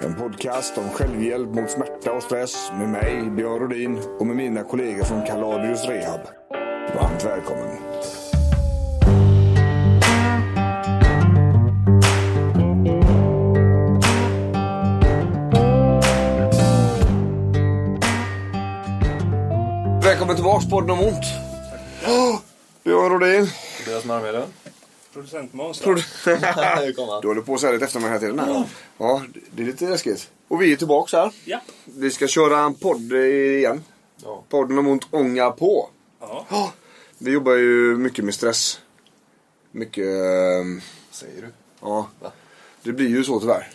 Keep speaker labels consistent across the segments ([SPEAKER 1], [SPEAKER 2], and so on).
[SPEAKER 1] En podcast om självhjälp mot smärta och stress med mig, Björn Rodin och med mina kollegor från Kaladius Rehab. Varmt välkommen. Välkommen tillbaks podden om ont. Björn Rodin.
[SPEAKER 2] Deras marmedel.
[SPEAKER 3] Producent Måns.
[SPEAKER 2] Nu kom han.
[SPEAKER 1] Du håller på att säga lite efter mig hela tiden här. Ja, det är lite läskigt. Och vi är tillbaks här.
[SPEAKER 3] Ja.
[SPEAKER 1] Vi ska köra en podd igen.
[SPEAKER 2] Ja.
[SPEAKER 1] Podden om ont ånga på.
[SPEAKER 3] Ja.
[SPEAKER 1] Ja, Vi jobbar ju mycket med stress. Mycket... ehm,
[SPEAKER 2] Säger du?
[SPEAKER 1] Ja.
[SPEAKER 2] Va?
[SPEAKER 1] Det blir ju så tyvärr.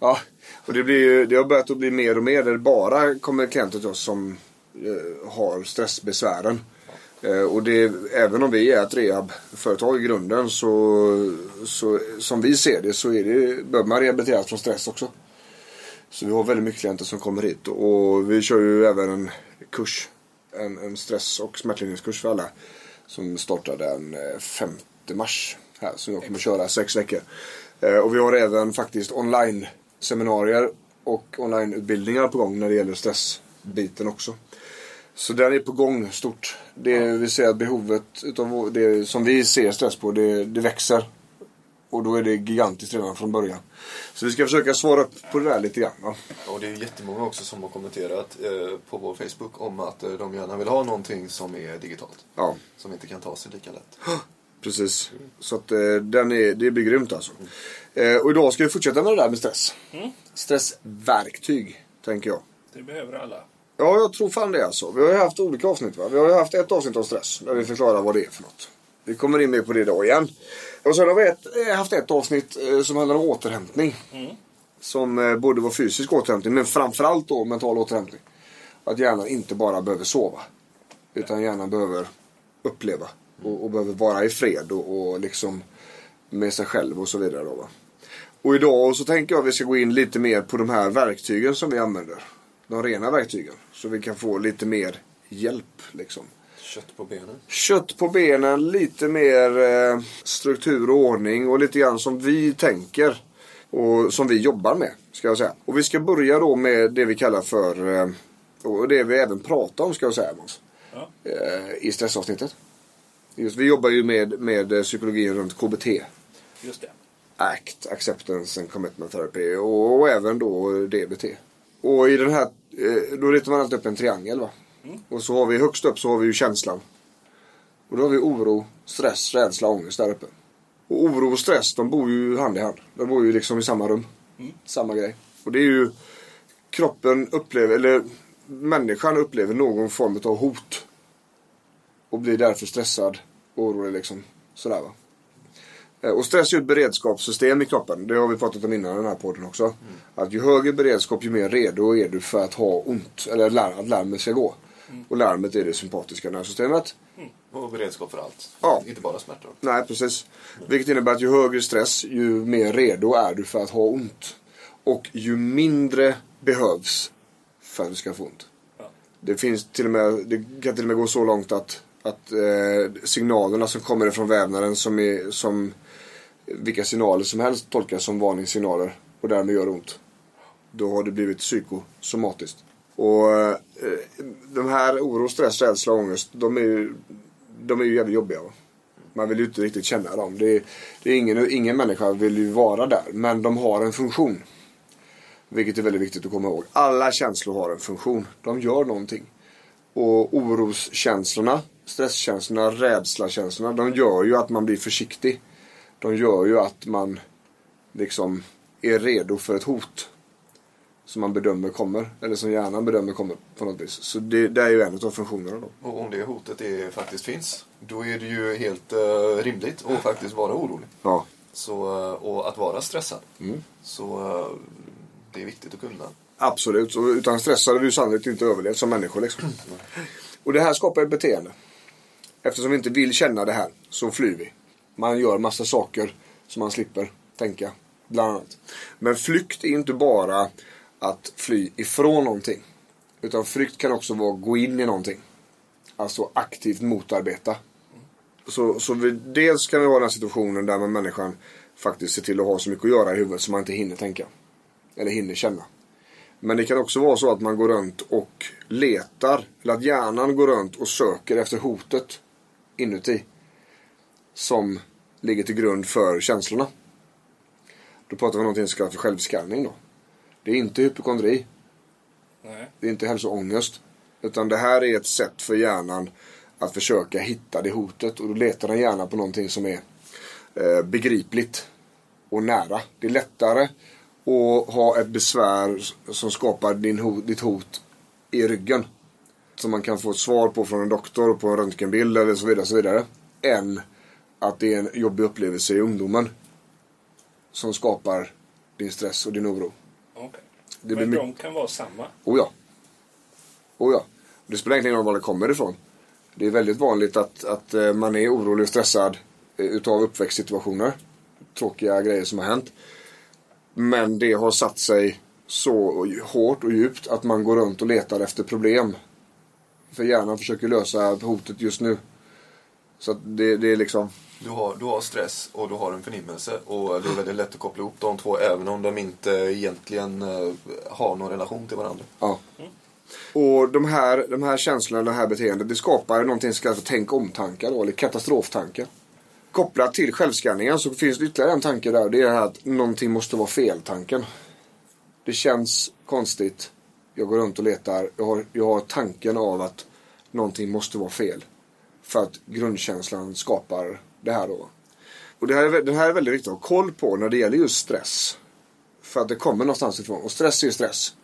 [SPEAKER 1] Ja. Och det, blir ju, det har börjat att bli mer och mer där det bara kommer klienter till oss som eh, har stressbesvären. Eh, och det, även om vi är ett rehabföretag i grunden så, så som vi ser det så är det, behöver man rehabiliteras från stress också. Så vi har väldigt mycket klienter som kommer hit och vi kör ju även en kurs. En, en stress och smärtlindringskurs för alla. Som startar den eh, 5 mars. Här, som jag kommer köra sex veckor. Eh, och vi har även faktiskt online seminarier och online-utbildningar på gång när det gäller stressbiten också. Så den är på gång stort. Det vi ser att behovet utav det som vi ser stress på det, det växer. Och då är det gigantiskt redan från början. Så vi ska försöka svara upp på det där lite grann. va?
[SPEAKER 2] Och det är jättemånga också som har kommenterat eh, på vår Facebook om att eh, de gärna vill ha någonting som är digitalt.
[SPEAKER 1] Ja,
[SPEAKER 2] Som inte kan ta sig lika lätt.
[SPEAKER 1] precis. Så att eh, den är, det blir grymt alltså. Eh, och idag ska vi fortsätta med det där med stress. Stressverktyg, tänker jag.
[SPEAKER 3] Det behöver alla.
[SPEAKER 1] Ja, jag tror fan det alltså. Vi har ju haft olika avsnitt va? Vi har ju haft ett avsnitt om stress där vi förklarar vad det är för något. Vi kommer in mer på det idag igen. Och sen har vi ett, eh, haft ett avsnitt eh, som handlar om återhämtning. Som eh, borde vara fysisk återhämtning men framförallt då mental återhämtning. Att hjärnan inte bara behöver sova. Utan hjärnan behöver uppleva. Och, och behöver vara i fred och, och liksom med sig själv och så vidare. Då, va? Och idag så tänker jag att vi ska gå in lite mer på de här verktygen som vi använder. De rena verktygen. Så vi kan få lite mer hjälp liksom.
[SPEAKER 2] Kött på benen.
[SPEAKER 1] Kött på benen, lite mer eh, struktur och ordning och lite grann som vi tänker. Och som vi jobbar med, ska jag säga. Och vi ska börja då med det vi kallar för, eh, och det vi även pratar om ska jag säga Måns.
[SPEAKER 3] Ja.
[SPEAKER 1] Eh, I stressavsnittet. Just, vi jobbar ju med, med eh, psykologin runt KBT.
[SPEAKER 3] Just det.
[SPEAKER 1] ACT, Acceptance and Commitment Therapy och, och även då DBT. Och i den här, då ritar man alltid upp en triangel va. Och så har vi högst upp så har vi ju känslan. Och då har vi oro, stress, rädsla, ångest där uppe. Och oro och stress de bor ju hand i hand. De bor ju liksom i samma rum. Samma grej. Och det är ju kroppen upplever, eller människan upplever någon form av hot. Och blir därför stressad, orolig liksom. Sådär va. Eh, Och stress är ju ett beredskapssystem i kroppen. Det har vi pratat om innan i den här podden också. Att ju högre beredskap ju mer redo är du för att ha ont. Eller larm, att larmet ska gå. Och larmet är det sympatiska nervsystemet.
[SPEAKER 2] Och beredskap för allt.
[SPEAKER 1] Ja.
[SPEAKER 2] Inte bara smärtor.
[SPEAKER 1] Nej, precis. Vilket innebär att ju högre stress, ju mer redo är du för att ha ont. Och ju mindre behövs för att du ska få ont. Det finns till och med, det kan till och med gå så långt att, att eh, signalerna som kommer ifrån vävnaden som, är, som vilka signaler som helst tolkas som varningssignaler och därmed gör ont. Då har det blivit psykosomatiskt. Och eh, de här oro, stress, rädsla och ångest, de är ju, de är ju jävligt jobbiga. Va? Man vill ju inte riktigt känna dem. Det är, det är ingen, ingen människa vill ju vara där. Men de har en funktion. Vilket är väldigt viktigt att komma ihåg. Alla känslor har en funktion. De gör någonting. Och oroskänslorna, stresskänslorna, rädslakänslorna. De gör ju att man blir försiktig. De gör ju att man liksom är redo för ett hot. Som man bedömer kommer. Eller som hjärnan bedömer kommer på något vis. Så det, det är ju en av funktionerna då.
[SPEAKER 2] Och om det hotet är, faktiskt finns, då är det ju helt uh, rimligt att faktiskt vara orolig.
[SPEAKER 1] Ja.
[SPEAKER 2] Så, eh, och att vara stressad. Så eh, det är viktigt att kunna.
[SPEAKER 1] Absolut, och utan stress hade du sannolikt inte överlevt som människa. Liksom. Och det här skapar ett beteende. Eftersom vi inte vill känna det här så flyr vi. Man gör massa saker som man slipper tänka. Bland annat. Men flykt är inte bara att fly ifrån någonting. Utan flykt kan också vara att gå in i någonting. Alltså aktivt motarbeta. Så, så vi, dels kan vi ha den här situationen där man människan faktiskt ser till att ha så mycket att göra i huvudet så man inte hinner tänka. Eller hinner känna. Men det kan också vara så att man går runt och letar. Eller att hjärnan går runt och söker efter hotet inuti. Som ligger till grund för känslorna. Då pratar vi om någonting som kallas för självskanning då. Det är inte hypokondri.
[SPEAKER 3] Nej.
[SPEAKER 1] Det är inte hälsoångest. Utan det här är ett sätt för hjärnan att försöka hitta det hotet. Och då letar den gärna på någonting som är eh, begripligt och nära. Det är lättare att ha ett besvär som skapar din hot, ditt hot i ryggen. Som man kan få ett svar på från en doktor på en röntgenbild eller så vidare. Så vidare än att det är en jobbig upplevelse i ungdomen. Som skapar din stress och din oro.
[SPEAKER 3] Okej.
[SPEAKER 1] Det
[SPEAKER 3] Men de kan vara samma.
[SPEAKER 1] Oh ja. Oh ja. Det spelar egentligen ingen roll var det kommer ifrån. Det är väldigt vanligt att, att eh, man är orolig och stressad eh, utav uppväxtsituationer. Tråkiga grejer som har hänt. Men det har satt sig så hårt och djupt att man går runt och letar efter problem. För hjärnan försöker lösa hotet just nu. Så det, det är liksom...
[SPEAKER 2] Du har, du har stress och du har en förnimmelse och det är väldigt lätt att koppla ihop de två även om de inte egentligen eh, har någon relation till varandra.
[SPEAKER 1] Ja. Och de här, de här känslorna, det här beteendet, det skapar någonting som kallas för tänk om-tankar då, eller katastroftankar. Kopplat till självskanningen så finns det ytterligare en tanke där. Det är att någonting måste vara fel-tanken. Det känns konstigt. Jag går runt och letar. Jag har, jag har tanken av att någonting måste vara fel. För att grundkänslan skapar det här då. Och det här, är, det här är väldigt viktigt att ha koll på när det gäller just stress. För att det kommer någonstans ifrån. Och stress är stress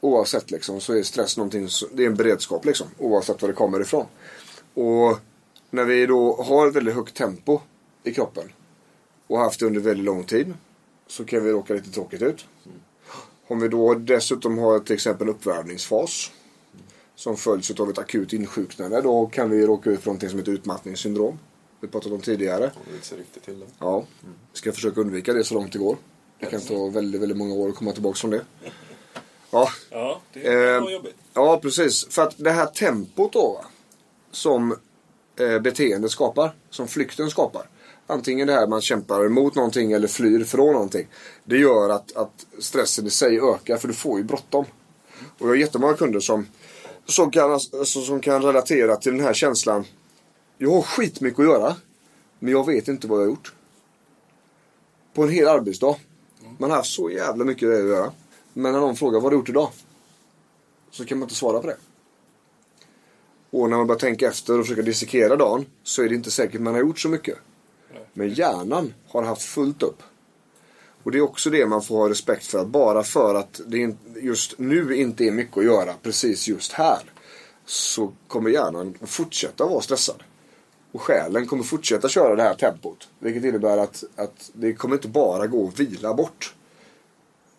[SPEAKER 1] oavsett liksom, så är stress någonting, det är en beredskap liksom, oavsett var det kommer ifrån. Och när vi då har ett väldigt högt tempo i kroppen och haft det under väldigt lång tid så kan vi råka lite tråkigt ut. Om vi då dessutom har till exempel en uppvärmningsfas som följs av ett akut insjuknande då kan vi råka ut för någonting som heter utmattningssyndrom. Vi pratade om tidigare.
[SPEAKER 2] Om inte ser riktigt till det.
[SPEAKER 1] Ja, ska försöka undvika det så långt det går. Det kan ta väldigt, väldigt många år att komma tillbaka från det. Ja,
[SPEAKER 3] Ja, det
[SPEAKER 1] Eh,
[SPEAKER 3] var jobbigt.
[SPEAKER 1] Ja, precis. För att det här tempot då, va, som eh, beteendet skapar, som flykten skapar. Antingen det här man kämpar emot någonting eller flyr från någonting. Det gör att, att stressen i sig ökar för du får ju bråttom. Och jag har jättemånga kunder som, som, kan, alltså, som kan relatera till den här känslan. Jag har skitmycket att göra, men jag vet inte vad jag har gjort. På en hel arbetsdag. Man har haft så jävla mycket att göra. Men när någon frågar vad har du gjort idag? så kan man inte svara på det. Och när man börjar tänka efter och försöka dissekera dagen så är det inte säkert man har gjort så mycket. Men hjärnan har haft fullt upp. Och det är också det man får ha respekt för. Bara för att det just nu inte är mycket att göra precis just här. Så kommer hjärnan att fortsätta vara stressad. Och själen kommer fortsätta köra det här tempot. Vilket innebär att, att det kommer inte bara gå att vila bort.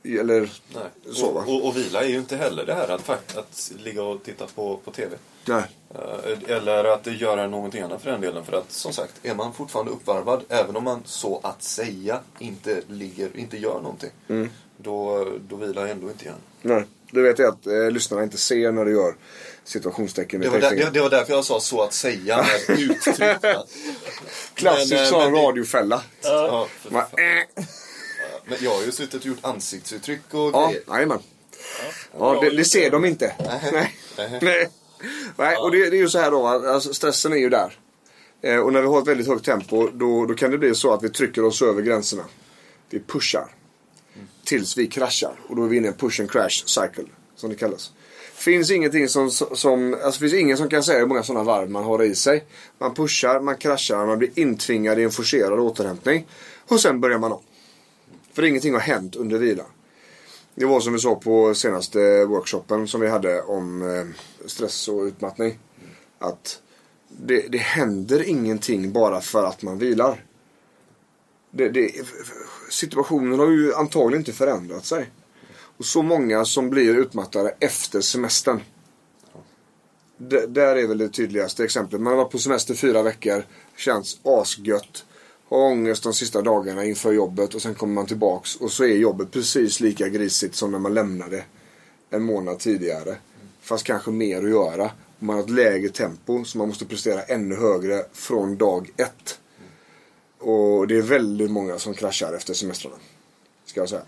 [SPEAKER 1] Eller
[SPEAKER 2] Nej.
[SPEAKER 1] så va?
[SPEAKER 2] Och, och, och vila är ju inte heller det här att, fakt- att ligga och titta på, på TV.
[SPEAKER 1] Nej.
[SPEAKER 2] Eh, Eller att göra någonting annat för den delen. För att som sagt, är man fortfarande uppvarvad, även om man så att säga inte ligger, inte gör någonting.
[SPEAKER 1] Mm.
[SPEAKER 2] Då, då vilar ändå inte hjärnan.
[SPEAKER 1] Nej, det vet jag att eh, lyssnarna inte ser när du gör situationstecken
[SPEAKER 2] Det var, där, det, det var därför jag sa så att säga med uttryck.
[SPEAKER 1] Klassisk
[SPEAKER 2] eh,
[SPEAKER 1] sån radiofälla.
[SPEAKER 2] Ja,
[SPEAKER 1] Man, äh.
[SPEAKER 2] Men jag har ju suttit och gjort ansiktsuttryck och
[SPEAKER 1] Ja,
[SPEAKER 2] grejer.
[SPEAKER 1] jajamän. Ja, det, det ser de inte. Nej. Nej. Nej. Och det, det är ju så här då, alltså stressen är ju där. Eh, och när vi har ett väldigt högt tempo då, då kan det bli så att vi trycker oss över gränserna. Vi pushar. Tills vi kraschar. Och då är vi inne i en push and crash cycle. Som det kallas. Finns ingenting som, som, alltså finns ingen som kan säga hur många sådana varv man har i sig. Man pushar, man kraschar, man blir intvingad i en forcerad återhämtning. Och sen börjar man om. För ingenting har hänt under vilan. Det var som vi sa på senaste workshopen som vi hade om eh, stress och utmattning. Att det, det händer ingenting bara för att man vilar. Det, det, situationen har ju antagligen inte förändrat sig. Och så många som blir utmattade efter semestern. D där är väl det tydligaste exemplet. Man har varit på semester fyra veckor, känns asgött. Har ångest de sista dagarna inför jobbet och sen kommer man tillbaks och så är jobbet precis lika grisigt som när man lämnade en månad tidigare. Fast kanske mer att göra. Man har ett lägre tempo så man måste prestera ännu högre från dag ett. Och det är väldigt många som kraschar efter semestrarna. Ska jag säga.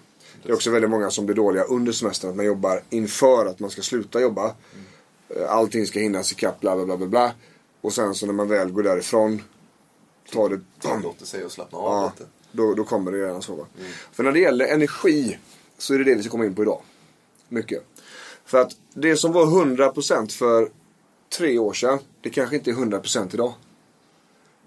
[SPEAKER 1] Det är också väldigt många som blir dåliga under semestern. Att man jobbar inför att man ska sluta jobba. Eh, Allting ska hinnas ikapp, bla bla bla bla bla. Och sen så när man väl går därifrån. Tar det...
[SPEAKER 2] Tillåter sig att slappna av
[SPEAKER 1] Ja,
[SPEAKER 2] lite.
[SPEAKER 1] då, då kommer det redan så. Va? För när det gäller energi så är det det vi ska komma in på idag. Mycket. För att det som var 100% för tre år sedan, det kanske inte är 100% idag.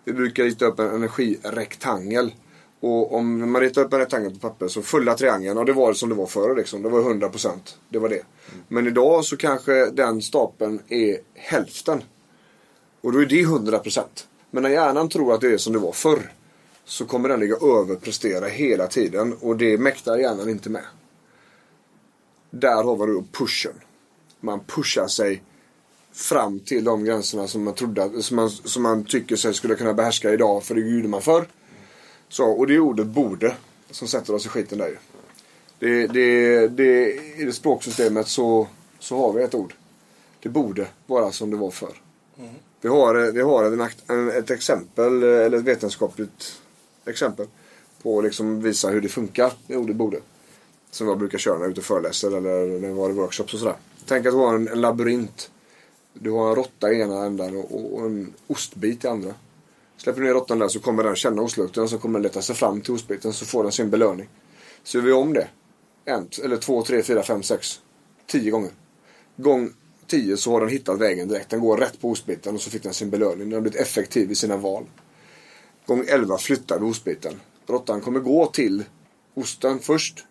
[SPEAKER 1] Vi brukar rita upp en energirektangel. Och om man ritar upp en rektangel på papper så fulla triangeln, och det var som det var förr liksom. Det var 100%. Det var det. Men idag så kanske den stapeln är hälften. Och då är det 100%. Men när hjärnan tror att det är som det var förr. Så kommer den ligga och överprestera hela tiden. Och det mäktar hjärnan inte med. Där har vi då pushen. Man pushar sig fram till de gränserna som man, trodde, som man, som man tycker sig skulle kunna behärska idag. För det gjorde man förr. Så, och det är ordet borde som sätter oss i skiten där ju. Det, det, det, I det språksystemet så, så har vi ett ord. Det borde vara som det var förr. Vi har, vi har en, en, ett exempel, eller ett vetenskapligt exempel på att liksom visa hur det funkar, det ordet borde. Som jag brukar köra när jag är ute och föreläser eller när jag var i workshops och sådär. Tänk att vara har en, en labyrint. Du har en råtta i ena änden och, och en ostbit i andra. Släpper du ner råttan där så kommer den känna ostlukten så kommer den leta sig fram till ostbiten så får den sin belöning. Så gör vi om det. En, eller två, tre, fyra, fem, sex, tio gånger. Gång tio så har den hittat vägen direkt. Den går rätt på ostbiten och så fick den sin belöning. Den har blivit effektiv i sina val. Gång 11 flyttar vi ostbiten. Råttan kommer gå till osten först.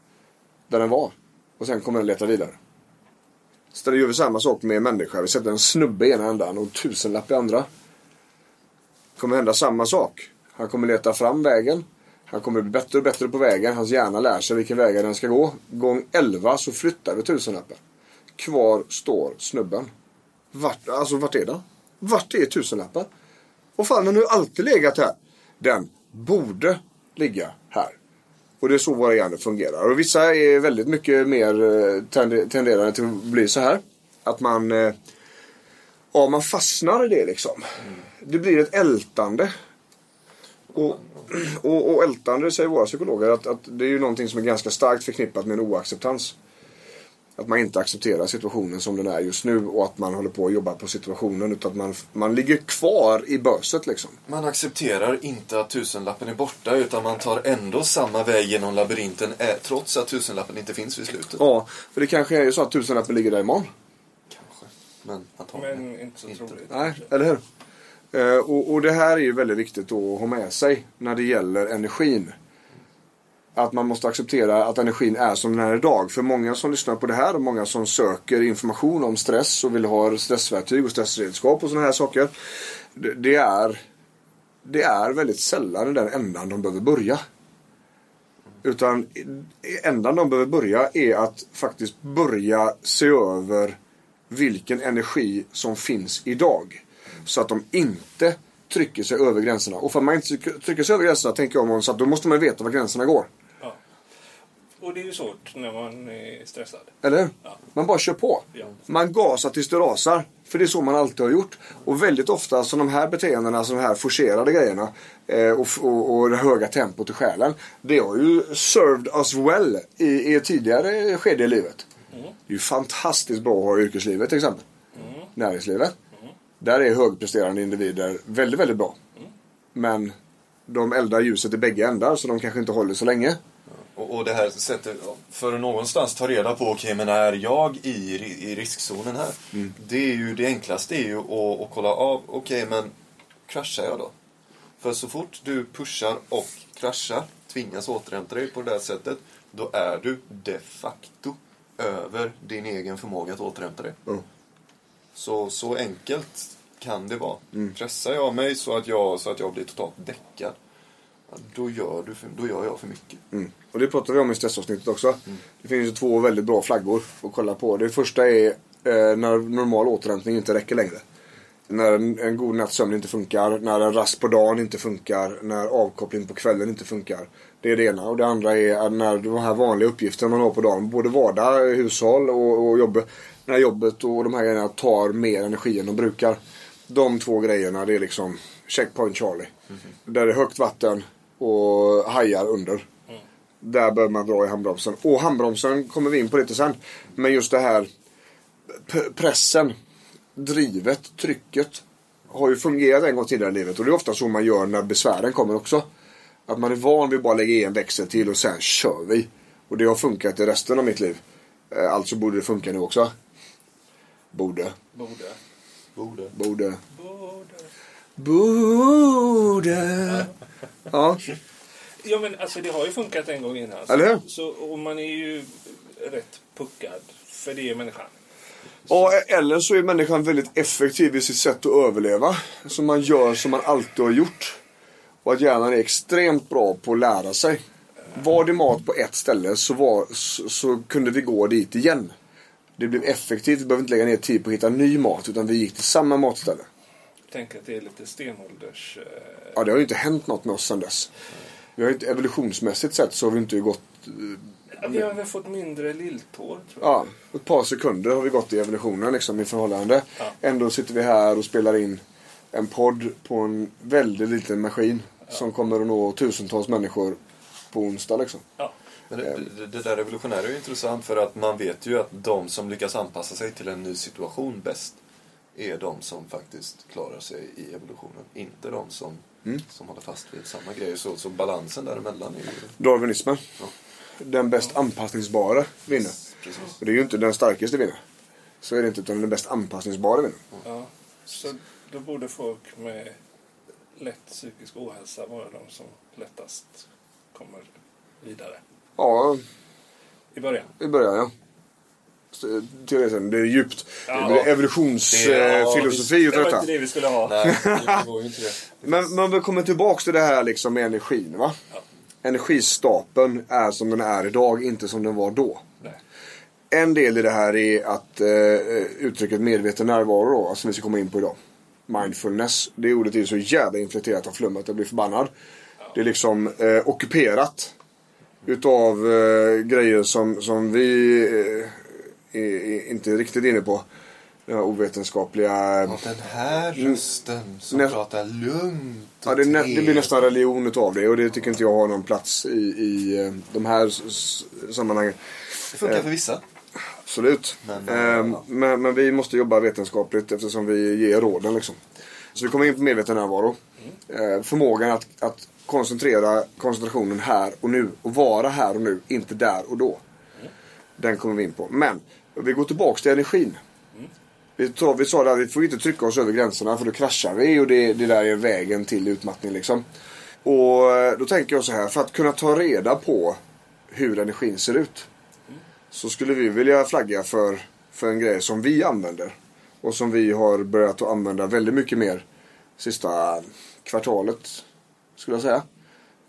[SPEAKER 1] Där den var. Och sen kommer den leta vidare. Så det gör vi samma sak med människa. Vi sätter en snubbe i ena ändan och tusenlapp i andra. Det kommer hända samma sak. Han kommer leta fram vägen. Han kommer bli bättre och bättre på vägen. Hans hjärna lär sig vilken väg den ska gå. Gång 11 så flyttar vi tusenlappen. Kvar står snubben. Vart, alltså vart är den? Vart är tusenlappen? Och fan den har ju alltid legat här. Den borde ligga här. Och det är så våra hjärnor fungerar. Och vissa är väldigt mycket mer eh, tenderande till att bli så här. Att man, eh, ja man fastnar i det liksom. Det blir ett ältande. Och, och, och ältande säger våra psykologer att, att det är ju någonting som är ganska starkt förknippat med en oacceptans. Att man inte accepterar situationen som den är just nu och att man håller på att jobba på situationen. Utan att man, man ligger kvar i böset liksom.
[SPEAKER 2] Man accepterar inte att tusenlappen är borta utan man tar ändå samma väg genom labyrinten eh, trots att tusenlappen inte finns vid slutet.
[SPEAKER 1] Ja, för det kanske är ju så att tusenlappen ligger där imorgon.
[SPEAKER 2] Kanske. Men antagligen
[SPEAKER 3] Men inte så troligt.
[SPEAKER 1] Nej, eller hur? Eh, och, och det här är ju väldigt viktigt då att ha med sig när det gäller energin. Att man måste acceptera att energin är som den är idag. För många som lyssnar på det här och många som söker information om stress och vill ha stressverktyg och stressredskap och sådana här saker. Det, är, det är väldigt sällan i den ändan de behöver börja. Utan ändan de behöver börja är att faktiskt börja se över vilken energi som finns idag. Så att de inte trycker sig över gränserna. Och för att man inte trycker sig över gränserna tänker jag om så att då måste man veta var gränserna går.
[SPEAKER 3] Och det är ju svårt när man är stressad.
[SPEAKER 1] Eller?
[SPEAKER 3] Ja.
[SPEAKER 1] Man bara kör på.
[SPEAKER 3] Ja.
[SPEAKER 1] Man gasar tills det rasar. För det är så man alltid har gjort. Och väldigt ofta så de här beteendena, så de här forcerade grejerna eh, och, och, och det höga tempot i själen. Det har ju served us well i, i ett tidigare skede i livet. Det är ju fantastiskt bra att ha i yrkeslivet till exempel. Näringslivet. Där är högpresterande individer väldigt, väldigt bra. Men de eldar ljuset i bägge ändar så de kanske inte håller så länge.
[SPEAKER 2] Och, och det här sättet, för att någonstans ta reda på, okej men är jag i, i riskzonen här? Det är ju det enklaste är ju att, att kolla av, okej men kraschar jag då? För så fort du pushar och kraschar, tvingas återhämta dig på det där sättet, då är du de facto över din egen förmåga att återhämta dig.
[SPEAKER 1] Mm.
[SPEAKER 2] Så, så enkelt kan det vara. Pressar jag mig så att jag, så att jag blir totalt däckad, då, gör du för, då gör jag för mycket.
[SPEAKER 1] Mm. Och det pratar vi om i stressavsnittet också. Det finns ju två väldigt bra flaggor att kolla på. Det första är eh, när normal återhämtning inte räcker längre. När en, en god natts sömn inte funkar, när en rast på dagen inte funkar, när avkoppling på kvällen inte funkar. Det är det ena. Och det andra är när de här vanliga uppgifterna man har på dagen, både vardag, hushåll och, och jobb, när jobbet och de här grejerna tar mer energi än de brukar. De två grejerna, det är liksom checkpoint Charlie. Där det är högt vatten och hajar under. Där bör man dra i handbromsen. Och handbromsen kommer vi in på lite sen. Men just det här pressen, drivet, trycket har ju fungerat en gång tidigare i livet. Och det är ofta så man gör när besvären kommer också. Att man är van vid att bara lägga i en växel till och sen kör vi. Och det har funkat i resten av mitt liv. Eh, Alltså borde det funka nu också. Borde.
[SPEAKER 3] Borde.
[SPEAKER 2] Borde.
[SPEAKER 1] Borde.
[SPEAKER 3] Borde.
[SPEAKER 1] Borde. Ja.
[SPEAKER 3] Ja men alltså det har ju funkat en gång innan.
[SPEAKER 1] Eller hur?
[SPEAKER 3] Så, och man är ju rätt puckad. För det är människan.
[SPEAKER 1] Ja, eller så är människan väldigt effektiv i sitt sätt att överleva. Så man gör som man alltid har gjort. Och att hjärnan är extremt bra på att lära sig. Var det mat på ett ställe så, var, så, så kunde vi gå dit igen. Det blev effektivt, vi behöver inte lägga ner tid på att hitta ny mat utan vi gick till samma matställe.
[SPEAKER 3] Tänk att det är lite stenålders... Eh,
[SPEAKER 1] Ja, det har ju inte hänt något med oss sedan dess. Vi har ju inte, evolutionsmässigt sett så har vi inte gått...
[SPEAKER 3] ja, vi har väl fått mindre lilltår tror jag.
[SPEAKER 1] Ja, ett par sekunder har vi gått i evolutionen liksom i förhållande.
[SPEAKER 3] Ja.
[SPEAKER 1] Ändå sitter vi här och spelar in en podd på en väldigt liten maskin. Som kommer att nå tusentals människor på onsdag liksom.
[SPEAKER 3] Ja.
[SPEAKER 2] Men det, det, det där revolutionära är ju intressant för att man vet ju att de som lyckas anpassa sig till en ny situation bäst är de som faktiskt klarar sig i evolutionen. Inte de som, som håller fast vid samma grej. Så, så balansen däremellan är ju...
[SPEAKER 1] Darwinismen.
[SPEAKER 2] Ja.
[SPEAKER 1] Den bäst anpassningsbara vinner.
[SPEAKER 2] Precis.
[SPEAKER 1] Och det är ju inte den starkaste vinner. Så är det inte, utan den bäst anpassningsbara vinner.
[SPEAKER 3] Ja. Så då borde folk med lätt psykisk ohälsa vara de som lättast kommer vidare.
[SPEAKER 1] Ja,
[SPEAKER 3] I början.
[SPEAKER 1] i början ja. Så, Teoretiskt, det är djupt.
[SPEAKER 3] Ja.
[SPEAKER 1] det är evolutionsfilosofi
[SPEAKER 3] Det
[SPEAKER 1] utav
[SPEAKER 3] var
[SPEAKER 1] detta.
[SPEAKER 3] inte det vi skulle ha.
[SPEAKER 2] Nej, det går ju inte det.
[SPEAKER 1] Men men vi kommer tillbaks till det här liksom med energin va? Energistapeln är som den är idag, inte som den var då.
[SPEAKER 3] Nej.
[SPEAKER 1] En del i det här är att eh, uttrycket medveten närvaro då, som vi ska komma in på idag. Mindfulness. Det ordet är så jävla infekterat av flum att jag blir förbannad. Det är liksom eh, ockuperat. Utav eh, grejer som, som vi eh, är, inte riktigt inne på. Den här ovetenskapliga...
[SPEAKER 2] Och den här rösten som
[SPEAKER 1] Nä-
[SPEAKER 2] pratar lugnt och
[SPEAKER 1] Ja, det, nä, det blir nästan religion utav det och det tycker inte jag har någon plats i, i eh, de här sammanhangen.
[SPEAKER 2] Det funkar för vissa.
[SPEAKER 1] Absolut.
[SPEAKER 2] Men,
[SPEAKER 1] Men,
[SPEAKER 2] ja.
[SPEAKER 1] men, men vi måste jobba vetenskapligt eftersom vi ger råden liksom. Så vi kommer in på medveten närvaro. Eh, förmågan att, att koncentrera koncentrationen här och nu och vara här och nu, inte där och då. Den kommer vi in på. Men vi går tillbaks till energin. Vi, tar, vi sa att vi får inte trycka oss över gränserna för då kraschar vi och det, det där är vägen till utmattning liksom. Och eh, då tänker jag så här, för att kunna ta reda på hur energin ser ut. Så skulle vi vilja flagga för, för en grej som vi använder. Och som vi har börjat att använda väldigt mycket mer sista kvartalet. Skulle jag säga.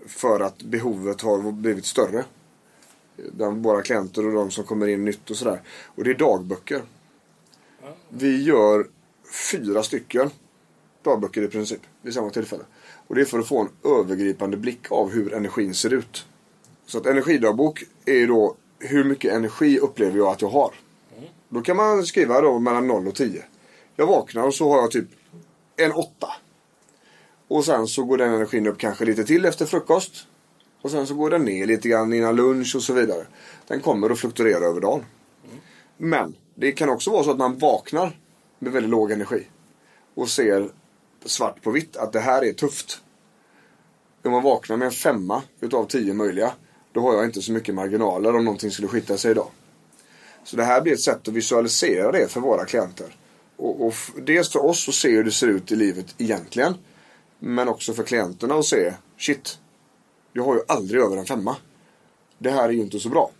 [SPEAKER 1] För att behovet har blivit större. Bland våra klienter och de som kommer in nytt och sådär. Och det är dagböcker. Vi gör fyra stycken dagböcker i princip vid samma tillfälle. Och det är för att få en övergripande blick av hur energin ser ut. Så att energidagbok är ju då hur mycket energi upplever jag att jag har. Då kan man skriva då mellan 0 och 10. Jag vaknar och så har jag typ en 8. Och sen så går den energin upp kanske lite till efter frukost. Och sen så går den ner lite grann innan lunch och så vidare. Den kommer att fluktuera över dagen. Men det kan också vara så att man vaknar med väldigt låg energi. Och ser svart på vitt att det här är tufft. Om man vaknar med en femma utav tio möjliga. Då har jag inte så mycket marginaler om någonting skulle skita sig idag. Så det här blir ett sätt att visualisera det för våra klienter. Och, och dels för oss att se hur det ser ut i livet egentligen. Men också för klienterna att se, shit, jag har ju aldrig över en femma. Det här är ju inte så bra.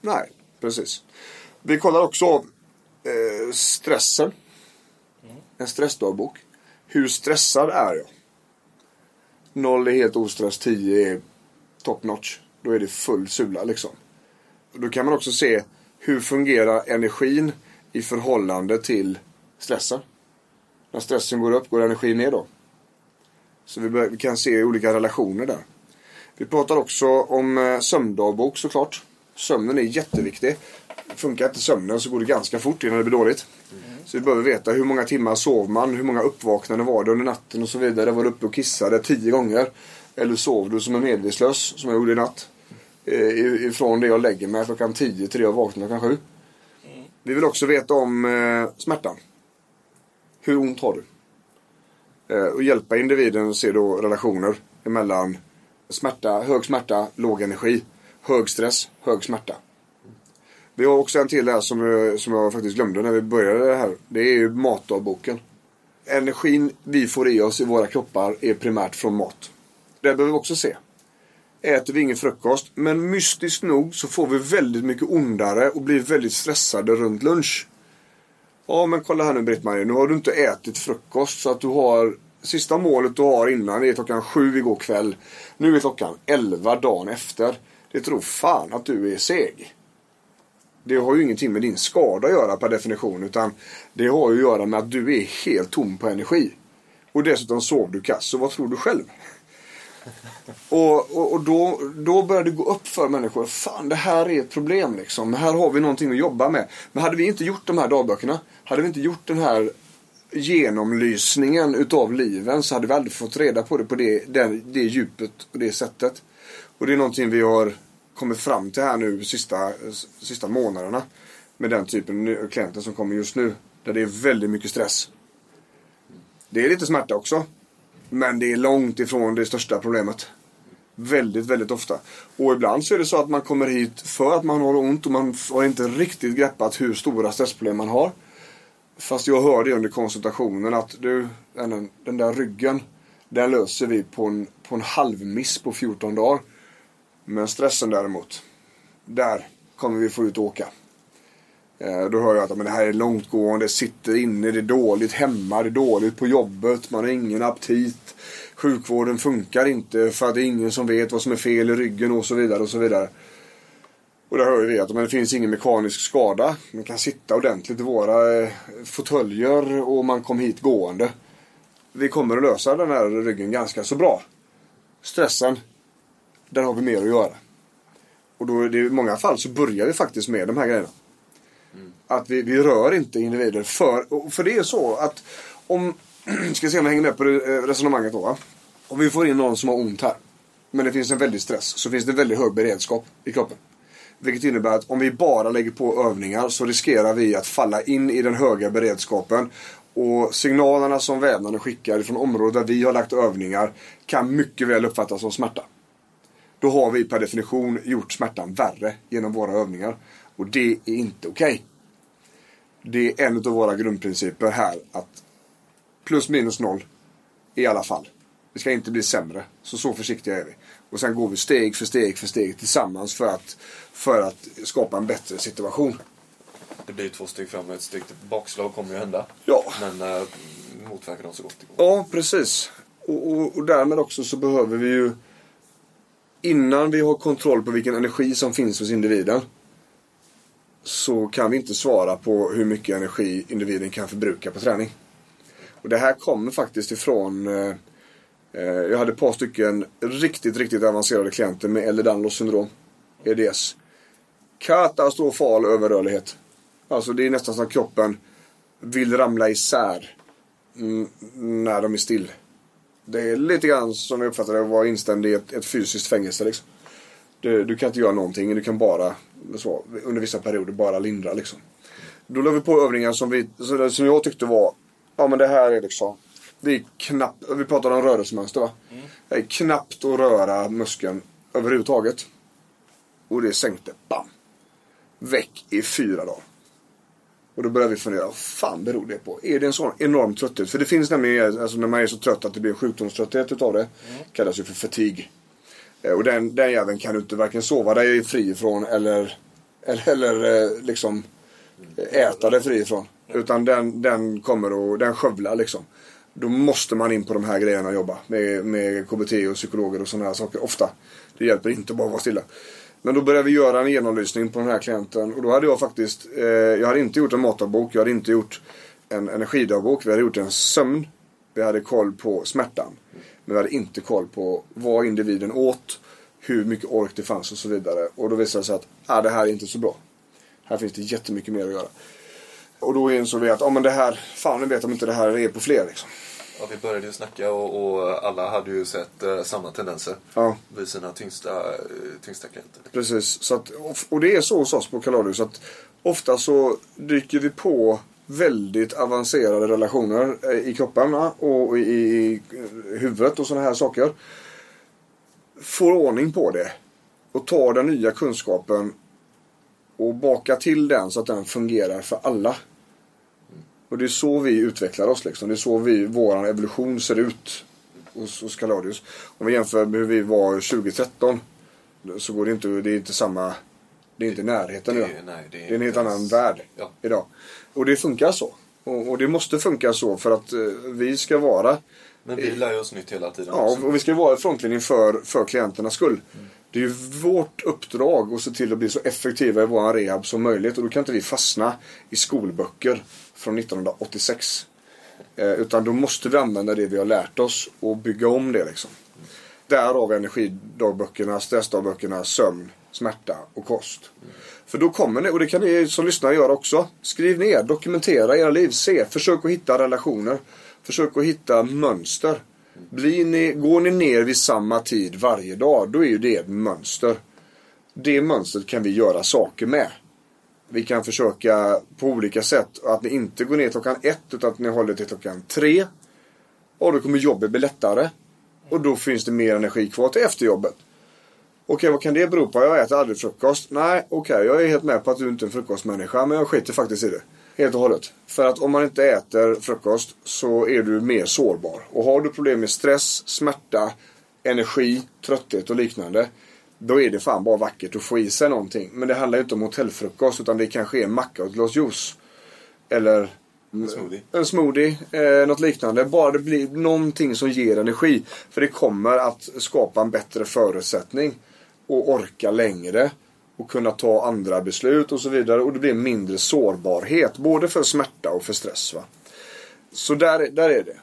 [SPEAKER 1] Nej, precis. Vi kollar också av eh, stressen. En stressdagbok. Hur stressad är jag? Noll är helt ostress, 10 är top notch. Då är det full sula liksom. Då kan man också se hur fungerar energin i förhållande till stressen. När stressen går upp, går energin ner då? Så vi, bör, vi kan se olika relationer där. Vi pratar också om eh, sömndagbok såklart. Sömnen är jätteviktig. Funkar inte sömnen så går det ganska fort innan det blir dåligt. Så vi behöver veta hur många timmar sov man, hur många uppvaknanden var det under natten och så vidare. Var du uppe och kissade tio gånger? Eller sov du som en medvetslös, som jag gjorde i natt? Eh, Ifrån det jag lägger mig klockan 10 till det jag vaknar klockan 7. Vi vill också veta om eh, smärtan. Hur ont har du? Eh, och hjälpa individen att se då relationer emellan smärta, hög smärta, låg energi, hög stress, hög smärta. Vi har också en till här som, jag- som jag faktiskt glömde när vi började det här. Det är ju matdagboken. Energin vi får i oss i våra kroppar är primärt från mat. Det behöver vi också se. Äter vi ingen frukost, men mystiskt nog så får vi väldigt mycket ondare och blir väldigt stressade runt lunch. Ja men kolla här nu Britt-Marie, nu har du inte ätit frukost så att du har Sista målet du har innan är klockan sju igår kväll. Nu är klockan elva dagen efter. Det tror fan att du är seg. Det har ju ingenting med din skada att göra per definition utan det har ju att göra med att du är helt tom på energi. Och dessutom sov du kass, så vad tror du själv? Och, och, och då, då börjar det gå upp för människor. Fan, det här är ett problem liksom. Här har vi någonting att jobba med. Men hade vi inte gjort de här dagböckerna, hade vi inte gjort den här genomlysningen utav liven så hade vi aldrig fått reda på det på det, det, det djupet och det sättet. Och det är någonting vi har kommit fram till här nu sista, sista månaderna. Med den typen av klienter som kommer just nu. Där det är väldigt mycket stress. Det är lite smärta också. Men det är långt ifrån det största problemet. Väldigt, väldigt ofta. Och ibland så är det så att man kommer hit för att man har ont och man har inte riktigt greppat hur stora stressproblem man har. Fast jag hörde under konsultationen att du, den, den där ryggen, den löser vi på en, på en halvmiss på 14 dagar. Men stressen däremot, där kommer vi få ut och åka. Eh, då hör jag att men det här är långtgående, sitter inne, det är dåligt hemma, det är dåligt på jobbet, man har ingen aptit. Sjukvården funkar inte för att det är ingen som vet vad som är fel i ryggen och så vidare och så vidare. Och där hör vi att men det finns ingen mekanisk skada. Man kan sitta ordentligt i våra eh, fåtöljer och man kom hit gående. Vi kommer att lösa den här ryggen ganska så bra. Stressen, där har vi mer att göra. Och då är det, i många fall så börjar vi faktiskt med de här grejerna. Att vi, vi rör inte individer för, och för det är så att om, ska se om jag hänger med på eh, resonemanget då? Om vi får in någon som har ont här. Men det finns en väldig stress så finns det väldigt hög beredskap i kroppen. Vilket innebär att om vi bara lägger på övningar så riskerar vi att falla in i den höga beredskapen. Och signalerna som vävnaden skickar från områden där vi har lagt övningar kan mycket väl uppfattas som smärta. Då har vi per definition gjort smärtan värre genom våra övningar. Och det är inte okej. Det är en av våra grundprinciper här att plus minus noll i alla fall. Det ska inte bli sämre. Så så försiktiga är vi. Och sen går vi steg för steg för steg tillsammans för att, för att skapa en bättre situation.
[SPEAKER 2] Det blir två steg fram och ett steg till bakslag kommer ju hända.
[SPEAKER 1] Ja.
[SPEAKER 2] Men äh, motverka dem så gott det går.
[SPEAKER 1] Ja, precis. Och, och, och därmed också så behöver vi ju innan vi har kontroll på vilken energi som finns hos individen så kan vi inte svara på hur mycket energi individen kan förbruka på träning. Och det här kommer faktiskt ifrån eh, Eh, jag hade ett par stycken riktigt, riktigt avancerade klienter med Ehlers-Danlos syndrom. EDS. Katastrofal överrörlighet. Alltså det är nästan som att kroppen vill ramla isär mm, när de är still. Det är lite grann som jag uppfattar det att vara instämd i ett, ett fysiskt fängelse. Liksom. Du, du kan inte göra någonting. Du kan bara så, under vissa perioder bara lindra. Liksom. Då la vi på övningar som, vi, som jag tyckte var, ja men det här är liksom, det är knappt, vi pratade om rörelsemönster va? Det är knappt att röra muskeln överhuvudtaget. Och det sänkte, bam! Väck i fyra dagar. Och då började vi fundera, vad fan beror det på? Är det en sån enorm trötthet? För det finns nämligen, alltså när man är så trött att det blir sjukdomströtthet utav det. Kallas ju för fatig. Eh, och den, den jäveln kan du inte varken sova dig fri ifrån eller, eller, eller eh, liksom äta dig fri ifrån. Utan den, den kommer och den skövlar liksom. Då måste man in på de här grejerna och jobba med, med KBT och psykologer och sådana här saker ofta. Det hjälper inte att bara vara stilla. Men då började vi göra en genomlysning på den här klienten och då hade jag faktiskt, eh, jag hade inte gjort en matdagbok, jag hade inte gjort en energidagbok, vi hade gjort en sömn. Vi hade koll på smärtan. Men vi hade inte koll på vad individen åt, hur mycket ork det fanns och så vidare. Och då visade det sig att ah, det här är inte så bra. Här finns det jättemycket mer att göra. Och då insåg vi att, oh, men det här, fan jag vet om inte det här är på fler liksom.
[SPEAKER 2] Ja, vi började ju snacka och, och alla hade ju sett eh, samma tendenser
[SPEAKER 1] Ja.
[SPEAKER 2] vid sina tyngsta, eh, tyngsta klienter.
[SPEAKER 1] Precis. Så att, och det är så hos oss på Kaladius att ofta så dyker vi på väldigt avancerade relationer eh, i kropparna och i, i huvudet och sådana här saker. Får ordning på det och tar den nya kunskapen och bakar till den så att den fungerar för alla. Och det är så vi utvecklar oss liksom. Det är så vi, våran evolution ser ut hos, hos Kaladius. Om vi jämför med hur vi var 2013 så går det inte, det är inte samma, det är inte närheten
[SPEAKER 2] det
[SPEAKER 1] idag.
[SPEAKER 2] det är
[SPEAKER 1] det är en helt annan värld
[SPEAKER 2] Ja.
[SPEAKER 1] idag. Och det funkar så. Och, och det måste funka så för att eh, vi ska vara
[SPEAKER 2] Men vi lär ju oss nytt hela tiden
[SPEAKER 1] Ja,
[SPEAKER 2] också.
[SPEAKER 1] och vi ska vara i frontlinjen för, för klienternas skull. Det är ju vårt uppdrag att se till att bli så effektiva i vår rehab som möjligt. Och då kan inte vi fastna i skolböcker från 1986. Eh, utan då måste vi använda det vi har lärt oss och bygga om det liksom. Därav energidagböckerna, stressdagböckerna, sömn, smärta och kost. För då kommer ni, och det kan ni som lyssnar göra också. Skriv ner, dokumentera era liv, se, försök att hitta relationer. Försök att hitta mönster. Blir ni, går ni ner vid samma tid varje dag, då är ju det ett mönster. Det mönstret kan vi göra saker med. Vi kan försöka på olika sätt att ni inte går ner klockan ett utan att ni håller till klockan tre. Och då kommer jobbet bli lättare. Och då finns det mer energi kvar till efterjobbet. Okej, vad kan det bero på? Jag äter aldrig frukost. Nej, okej, jag är helt med på att du inte är en frukostmänniska, men jag skiter faktiskt i det. Helt och hållet. För att om man inte äter frukost så är du mer sårbar. Och har du problem med stress, smärta, energi, trötthet och liknande. Då är det fan bara vackert att få i sig någonting. Men det handlar ju inte om hotellfrukost utan det kanske är en macka och ett glas juice. Eller
[SPEAKER 2] En smoothie.
[SPEAKER 1] en smoothie, eh, något liknande. Bara det blir någonting som ger energi. För det kommer att skapa en bättre förutsättning. Och orka längre. Och kunna ta andra beslut och så vidare. Och det blir mindre sårbarhet. Både för smärta och för stress. Va? Så där, där är det.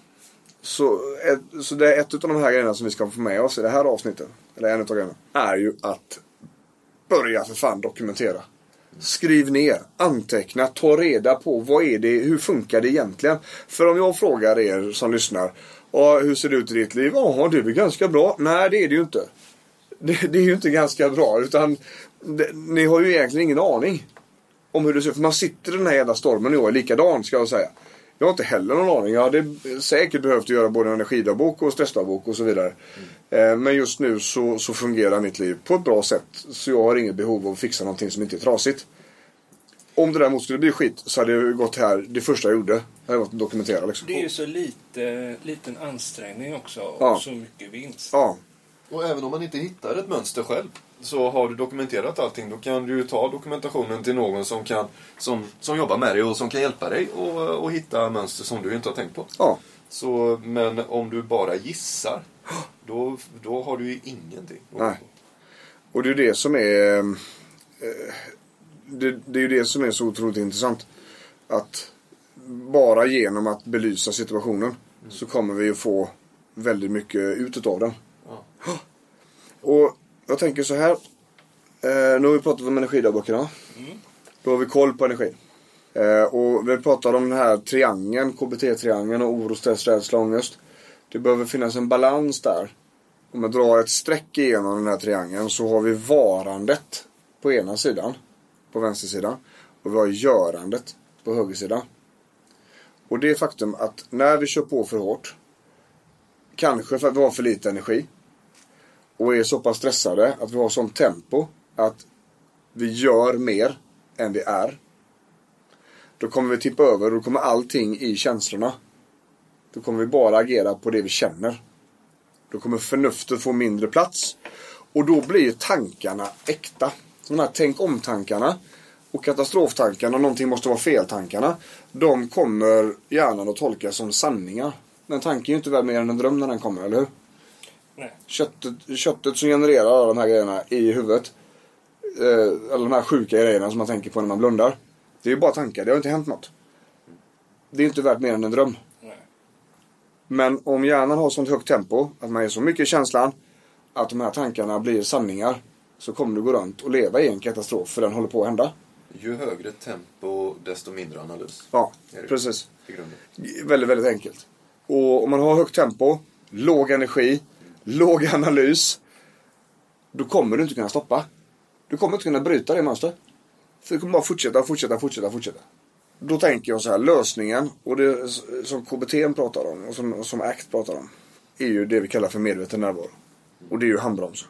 [SPEAKER 1] Så, ett, så det är ett av de här grejerna som vi ska få med oss i det här avsnittet. Eller en av grejerna. Är ju att börja för fan dokumentera. Skriv ner, anteckna, ta reda på vad är det, hur funkar det egentligen? För om jag frågar er som lyssnar, och hur ser det ut i ditt liv? Ja, det är väl ganska bra. Nej, det är det ju inte. Det, det är ju inte ganska bra, utan det, ni har ju egentligen ingen aning om hur det ser ut. För man sitter i den här jävla stormen och jag är likadan, ska jag säga. Jag har inte heller någon aning. Jag hade säkert behövt göra både en energidagbok och stressdagbok och så vidare. Eh, Men just nu så, så fungerar mitt liv på ett bra sätt. Så jag har inget behov av att fixa någonting som inte är trasigt. Om det däremot skulle bli skit så hade jag gått här, det första jag gjorde, hade varit att dokumentera liksom.
[SPEAKER 3] Det är ju så lite, liten ansträngning också och
[SPEAKER 1] Ja.
[SPEAKER 3] så mycket vinst.
[SPEAKER 1] Ja,
[SPEAKER 2] Och även om man inte hittar ett mönster själv så har du dokumenterat allting. Då kan du ju ta dokumentationen till någon som, kan, som, som jobbar med dig och som kan hjälpa dig och, och hitta mönster som du inte har tänkt på.
[SPEAKER 1] ja.
[SPEAKER 2] Så, men om du bara gissar, då, då har du ju ingenting.
[SPEAKER 1] Nej. Och det är ju det som är eh, det, det är ju det som är så otroligt intressant. Att bara genom att belysa situationen så kommer vi att få väldigt mycket ut av den.
[SPEAKER 2] Ja.
[SPEAKER 1] Och jag tänker så här. Eh, nu har vi pratat om energidagböckerna. Då har vi koll på energin. Eh, och vi pratar om den här triangeln, KBT-triangeln och oro, stress, rädsla, ångest. Det behöver finnas en balans där. Om jag drar ett streck igenom den här triangeln så har vi varandet på ena sidan. På vänstersidan. Och vi har görandet på högersidan. Och det är faktum att när vi kör på för hårt, kanske för att vi har för lite energi och är så pass stressade att vi har sånt tempo att vi gör mer än vi är. Då kommer vi tippa över och då kommer allting i känslorna. Då kommer vi bara agera på det vi känner. Då kommer förnuftet få mindre plats. Och då blir tankarna äkta. De här tänk om-tankarna och katastroftankarna, någonting måste vara fel-tankarna. De kommer hjärnan att tolka som sanningar. Men tanken är ju inte värd mer än en dröm när den kommer, eller hur?
[SPEAKER 3] Nej.
[SPEAKER 1] Köttet, köttet som genererar alla de här grejerna i huvudet. Eh, alla de här sjuka grejerna som man tänker på när man blundar. Det är ju bara tankar, det har inte hänt något. Det är inte värt mer än en dröm.
[SPEAKER 3] Nej.
[SPEAKER 1] Men om hjärnan har sånt högt tempo, att man är så mycket i känslan, att de här tankarna blir sanningar. Så kommer du gå runt och leva i en katastrof, för den håller på att hända.
[SPEAKER 2] Ju högre tempo, desto mindre analys.
[SPEAKER 1] Ja, precis. Väldigt, väldigt enkelt. Och om man har högt tempo, låg energi, låg analys. Då kommer du inte kunna stoppa. Du kommer inte kunna bryta det mönstret. För det kommer bara fortsätta, fortsätta, fortsätta, fortsätta. Då tänker jag så här, lösningen och det som KBT pratar om och som, som ACT pratar om. Är ju det vi kallar för medveten närvaro. Och det är ju handbromsen.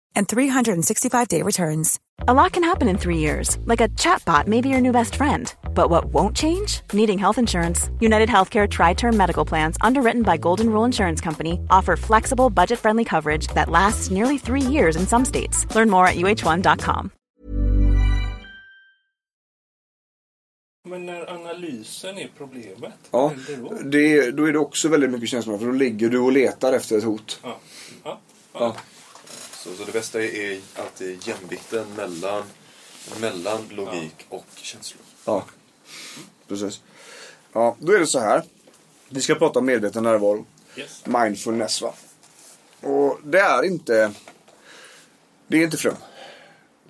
[SPEAKER 4] and 365-day returns.
[SPEAKER 5] A lot can happen in three years, like a chatbot may be your new best friend. But what won't change? Needing health insurance. United Healthcare Tri Term Medical Plans, underwritten by Golden Rule Insurance Company, offer flexible, budget friendly coverage that lasts nearly three years in some states. Learn more at uh1.com.
[SPEAKER 3] Men när analysen är problemet,
[SPEAKER 1] Ja,
[SPEAKER 3] vad händer då?
[SPEAKER 1] det, då är det också väldigt mycket känslor. För då ligger du och letar efter ett hot.
[SPEAKER 3] Ja. Ja.
[SPEAKER 1] Ja.
[SPEAKER 2] Så, så det bästa är alltid jämvikten mellan, mellan logik och känslor.
[SPEAKER 1] Ja, precis. Ja, då är det så här. Vi ska prata om medveten närvaro.
[SPEAKER 3] Yes.
[SPEAKER 1] Mindfulness va. Och det är inte... Det är inte flum.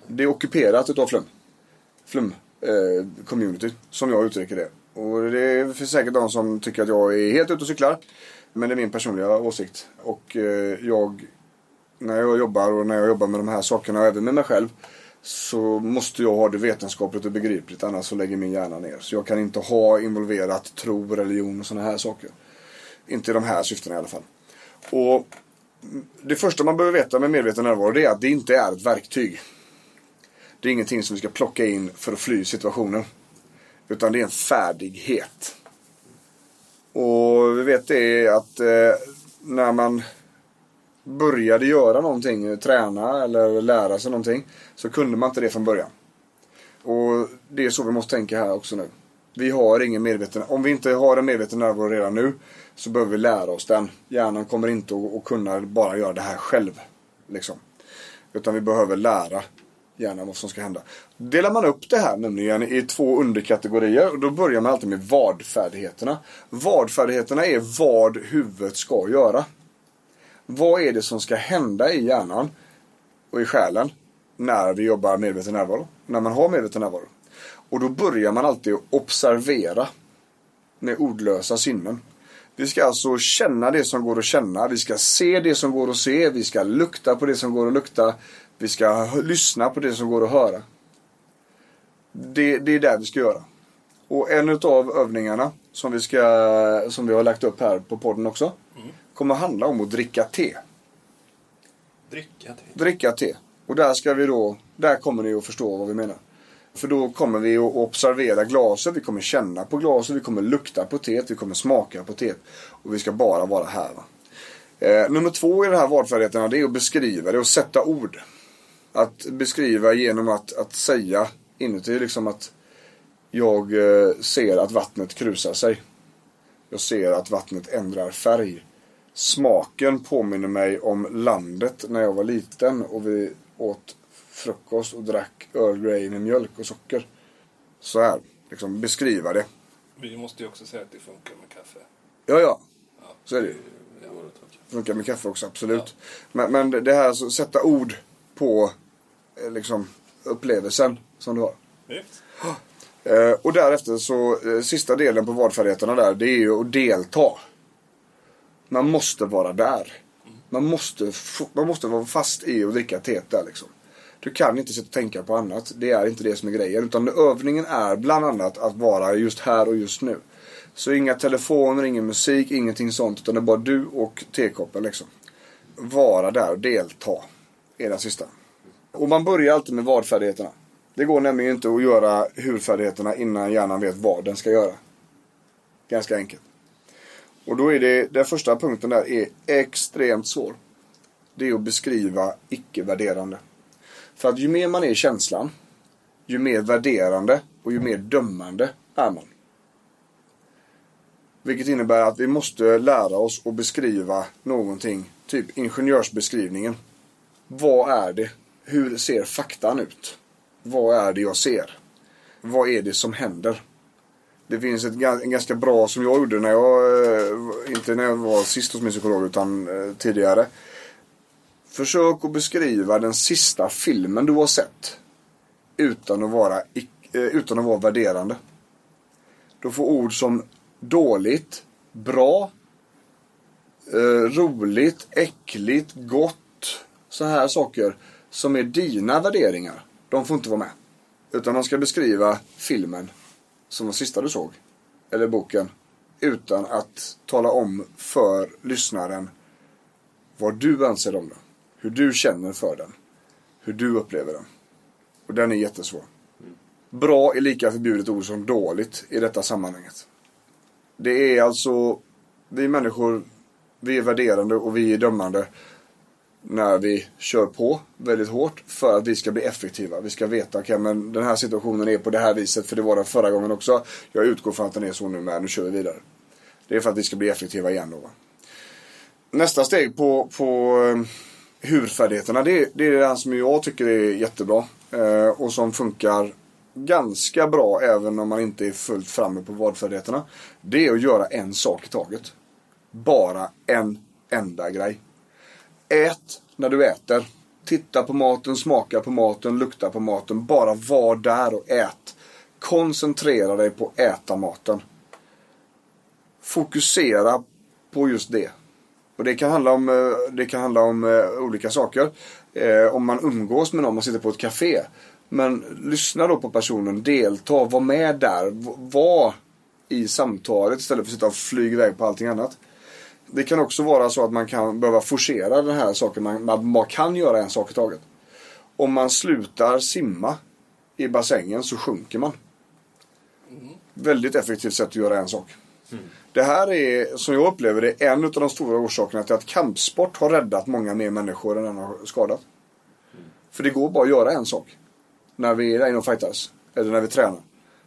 [SPEAKER 1] Det är ockuperat utav flum. Flum eh, community, som jag uttrycker det. Och det finns säkert de som tycker att jag är helt ute och cyklar. Men det är min personliga åsikt. Och eh, jag, när jag jobbar och när jag jobbar med de här sakerna och även med mig själv. Så måste jag ha det vetenskapligt och begripligt annars så lägger min hjärna ner. Så jag kan inte ha involverat tro, religion och sådana här saker. Inte i de här syftena i alla fall. Och det första man behöver veta med medveten närvaro det är att det inte är ett verktyg. Det är ingenting som vi ska plocka in för att fly situationen. Utan det är en färdighet. Och vi vet det att eh, när man började göra någonting, träna eller lära sig någonting. Så kunde man inte det från början. Och det är så vi måste tänka här också nu. Vi har ingen medveten, om vi inte har en medveten närvaro redan nu så behöver vi lära oss den. Hjärnan kommer inte att, kunna bara göra det här själv. Liksom. Utan vi behöver lära hjärnan vad som ska hända. Delar man upp det här nämligen i två underkategorier och då börjar man alltid med vadfärdigheterna. Vadfärdigheterna är vad huvudet ska göra. Vad är det som ska hända i hjärnan och i själen när vi jobbar medveten närvaro? När man har medveten närvaro. Och då börjar man alltid att observera med ordlösa sinnen. Vi ska alltså känna det som går att känna. Vi ska se det som går att se. Vi ska lukta på det som går att lukta. Vi ska lyssna på det som går att höra. Det, det är det vi ska göra. Och en av övningarna som vi, ska, som vi har lagt upp här på podden också. Kommer handla om att dricka te.
[SPEAKER 2] Dricka te.
[SPEAKER 1] Dricka te. Och där ska vi då, där kommer ni att förstå vad vi menar. För då kommer vi att observera glaset, vi kommer känna på glaset, vi kommer lukta på teet, vi kommer smaka på teet. Och vi ska bara vara här. Va? Eh, nummer två i de här valfärdigheterna det är att beskriva det och sätta ord. Att beskriva genom att, att säga inuti liksom att jag eh, ser att vattnet krusar sig. Jag ser att vattnet ändrar färg. Smaken påminner mig om landet när jag var liten och vi åt frukost och drack Earl Grey med mjölk och socker. Så här, liksom beskriva det.
[SPEAKER 3] Vi måste ju också säga att det funkar med kaffe.
[SPEAKER 1] Ja, ja. Så är det ju. Funkar med kaffe också, absolut. Men, men det här alltså, sätta ord på eh, liksom upplevelsen som du har. Eh, och därefter så, eh, sista delen på vadfärdigheterna där, det är ju att delta. Man måste vara där. Man måste, man måste vara fast i att dricka teet där liksom. Du kan inte sitta och tänka på annat. Det är inte det som är grejen. Utan övningen är bland annat att vara just här och just nu. Så inga telefoner, ingen musik, ingenting sånt. Utan det är bara du och tekoppen liksom. Vara där och delta. Är det sista. Och man börjar alltid med vadfärdigheterna. Det går nämligen inte att göra hurfärdigheterna innan hjärnan vet vad den ska göra. Ganska enkelt. Och då är det, den första punkten där är extremt svår. Det är att beskriva icke-värderande. För att ju mer man är i känslan, ju mer värderande och ju mer dömande är man. Vilket innebär att vi måste lära oss att beskriva någonting, typ ingenjörsbeskrivningen. Vad är det? Hur ser faktan ut? Vad är det jag ser? Vad är det som händer? Det finns ett, en ganska bra som jag gjorde när jag, eh, inte när jag var sist hos min psykolog utan eh, tidigare. Försök att beskriva den sista filmen du har sett. Utan att vara, eh, utan att vara värderande. Du får ord som dåligt, bra, roligt, äckligt, gott. Så här saker som är dina värderingar. De får inte vara med. Utan man ska beskriva filmen som var sista du såg. Eller boken. Utan att tala om för lyssnaren vad du anser om den. Hur du känner för den. Hur du upplever den. Och den är jättesvår. Bra är lika förbjudet ord som dåligt i detta sammanhanget. Det är alltså, vi människor, vi är värderande och vi är dömande när vi kör på väldigt hårt för att vi ska bli effektiva. Vi ska veta, okej men den här situationen är på det här viset för det var den förra gången också. Jag utgår från att den är så nu med, nu kör vi vidare. Det är för att vi ska bli effektiva igen då. Nästa steg på, på eh, hurfärdigheterna det, det är det som jag tycker är jättebra. Eh, och som funkar ganska bra även om man inte är fullt framme på vadfärdigheterna. Det är att göra en sak i taget. Bara en enda grej. Ät när du äter. Titta på maten, smaka på maten, lukta på maten. Bara var där och ät. Koncentrera dig på att äta maten. Fokusera på just det. Och det kan handla om, eh, det kan handla om eh, olika saker. Eh, om man umgås med någon, man sitter på ett café. Men lyssna då på personen, delta, var med där. Var i samtalet istället för att sitta och flyga iväg på allting annat. Det kan också vara så att man kan behöva forcera den här saken. Man, man bara kan göra en sak i taget. Om man slutar simma i bassängen så sjunker man. Väldigt effektivt sätt att göra en sak. Det här är, som jag upplever det, en av de stora orsakerna till att kampsport har räddat många mer människor än den har skadat. För det går bara att göra en sak. När vi är inne och fightas. Eller när vi tränar.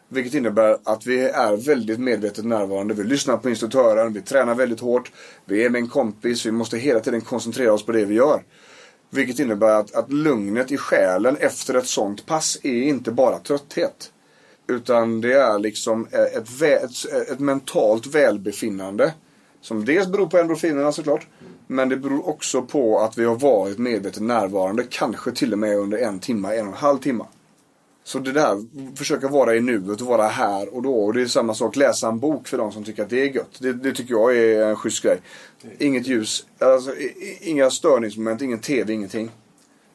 [SPEAKER 1] Vilket innebär att vi är väldigt medvetet närvarande. Vi lyssnar på instruktören, vi tränar väldigt hårt. Vi är med en kompis, vi måste hela tiden koncentrera oss på det vi gör. Vilket innebär att, att lugnet i själen efter ett sånt pass är inte bara trötthet. Utan det är liksom ett, vä- ett, ett mentalt välbefinnande. Som dels beror på endorfinerna såklart. Men det beror också på att vi har varit medvetet närvarande. Kanske till och med under en timme, en och en halv timme. Så det där, försöka vara i nuet och vara här och då. Och det är samma sak, läsa en bok för de som tycker att det är gött. Det, det tycker jag är en schysst grej. Inget ljus, alltså, inga störningsmoment, ingen TV, ingenting.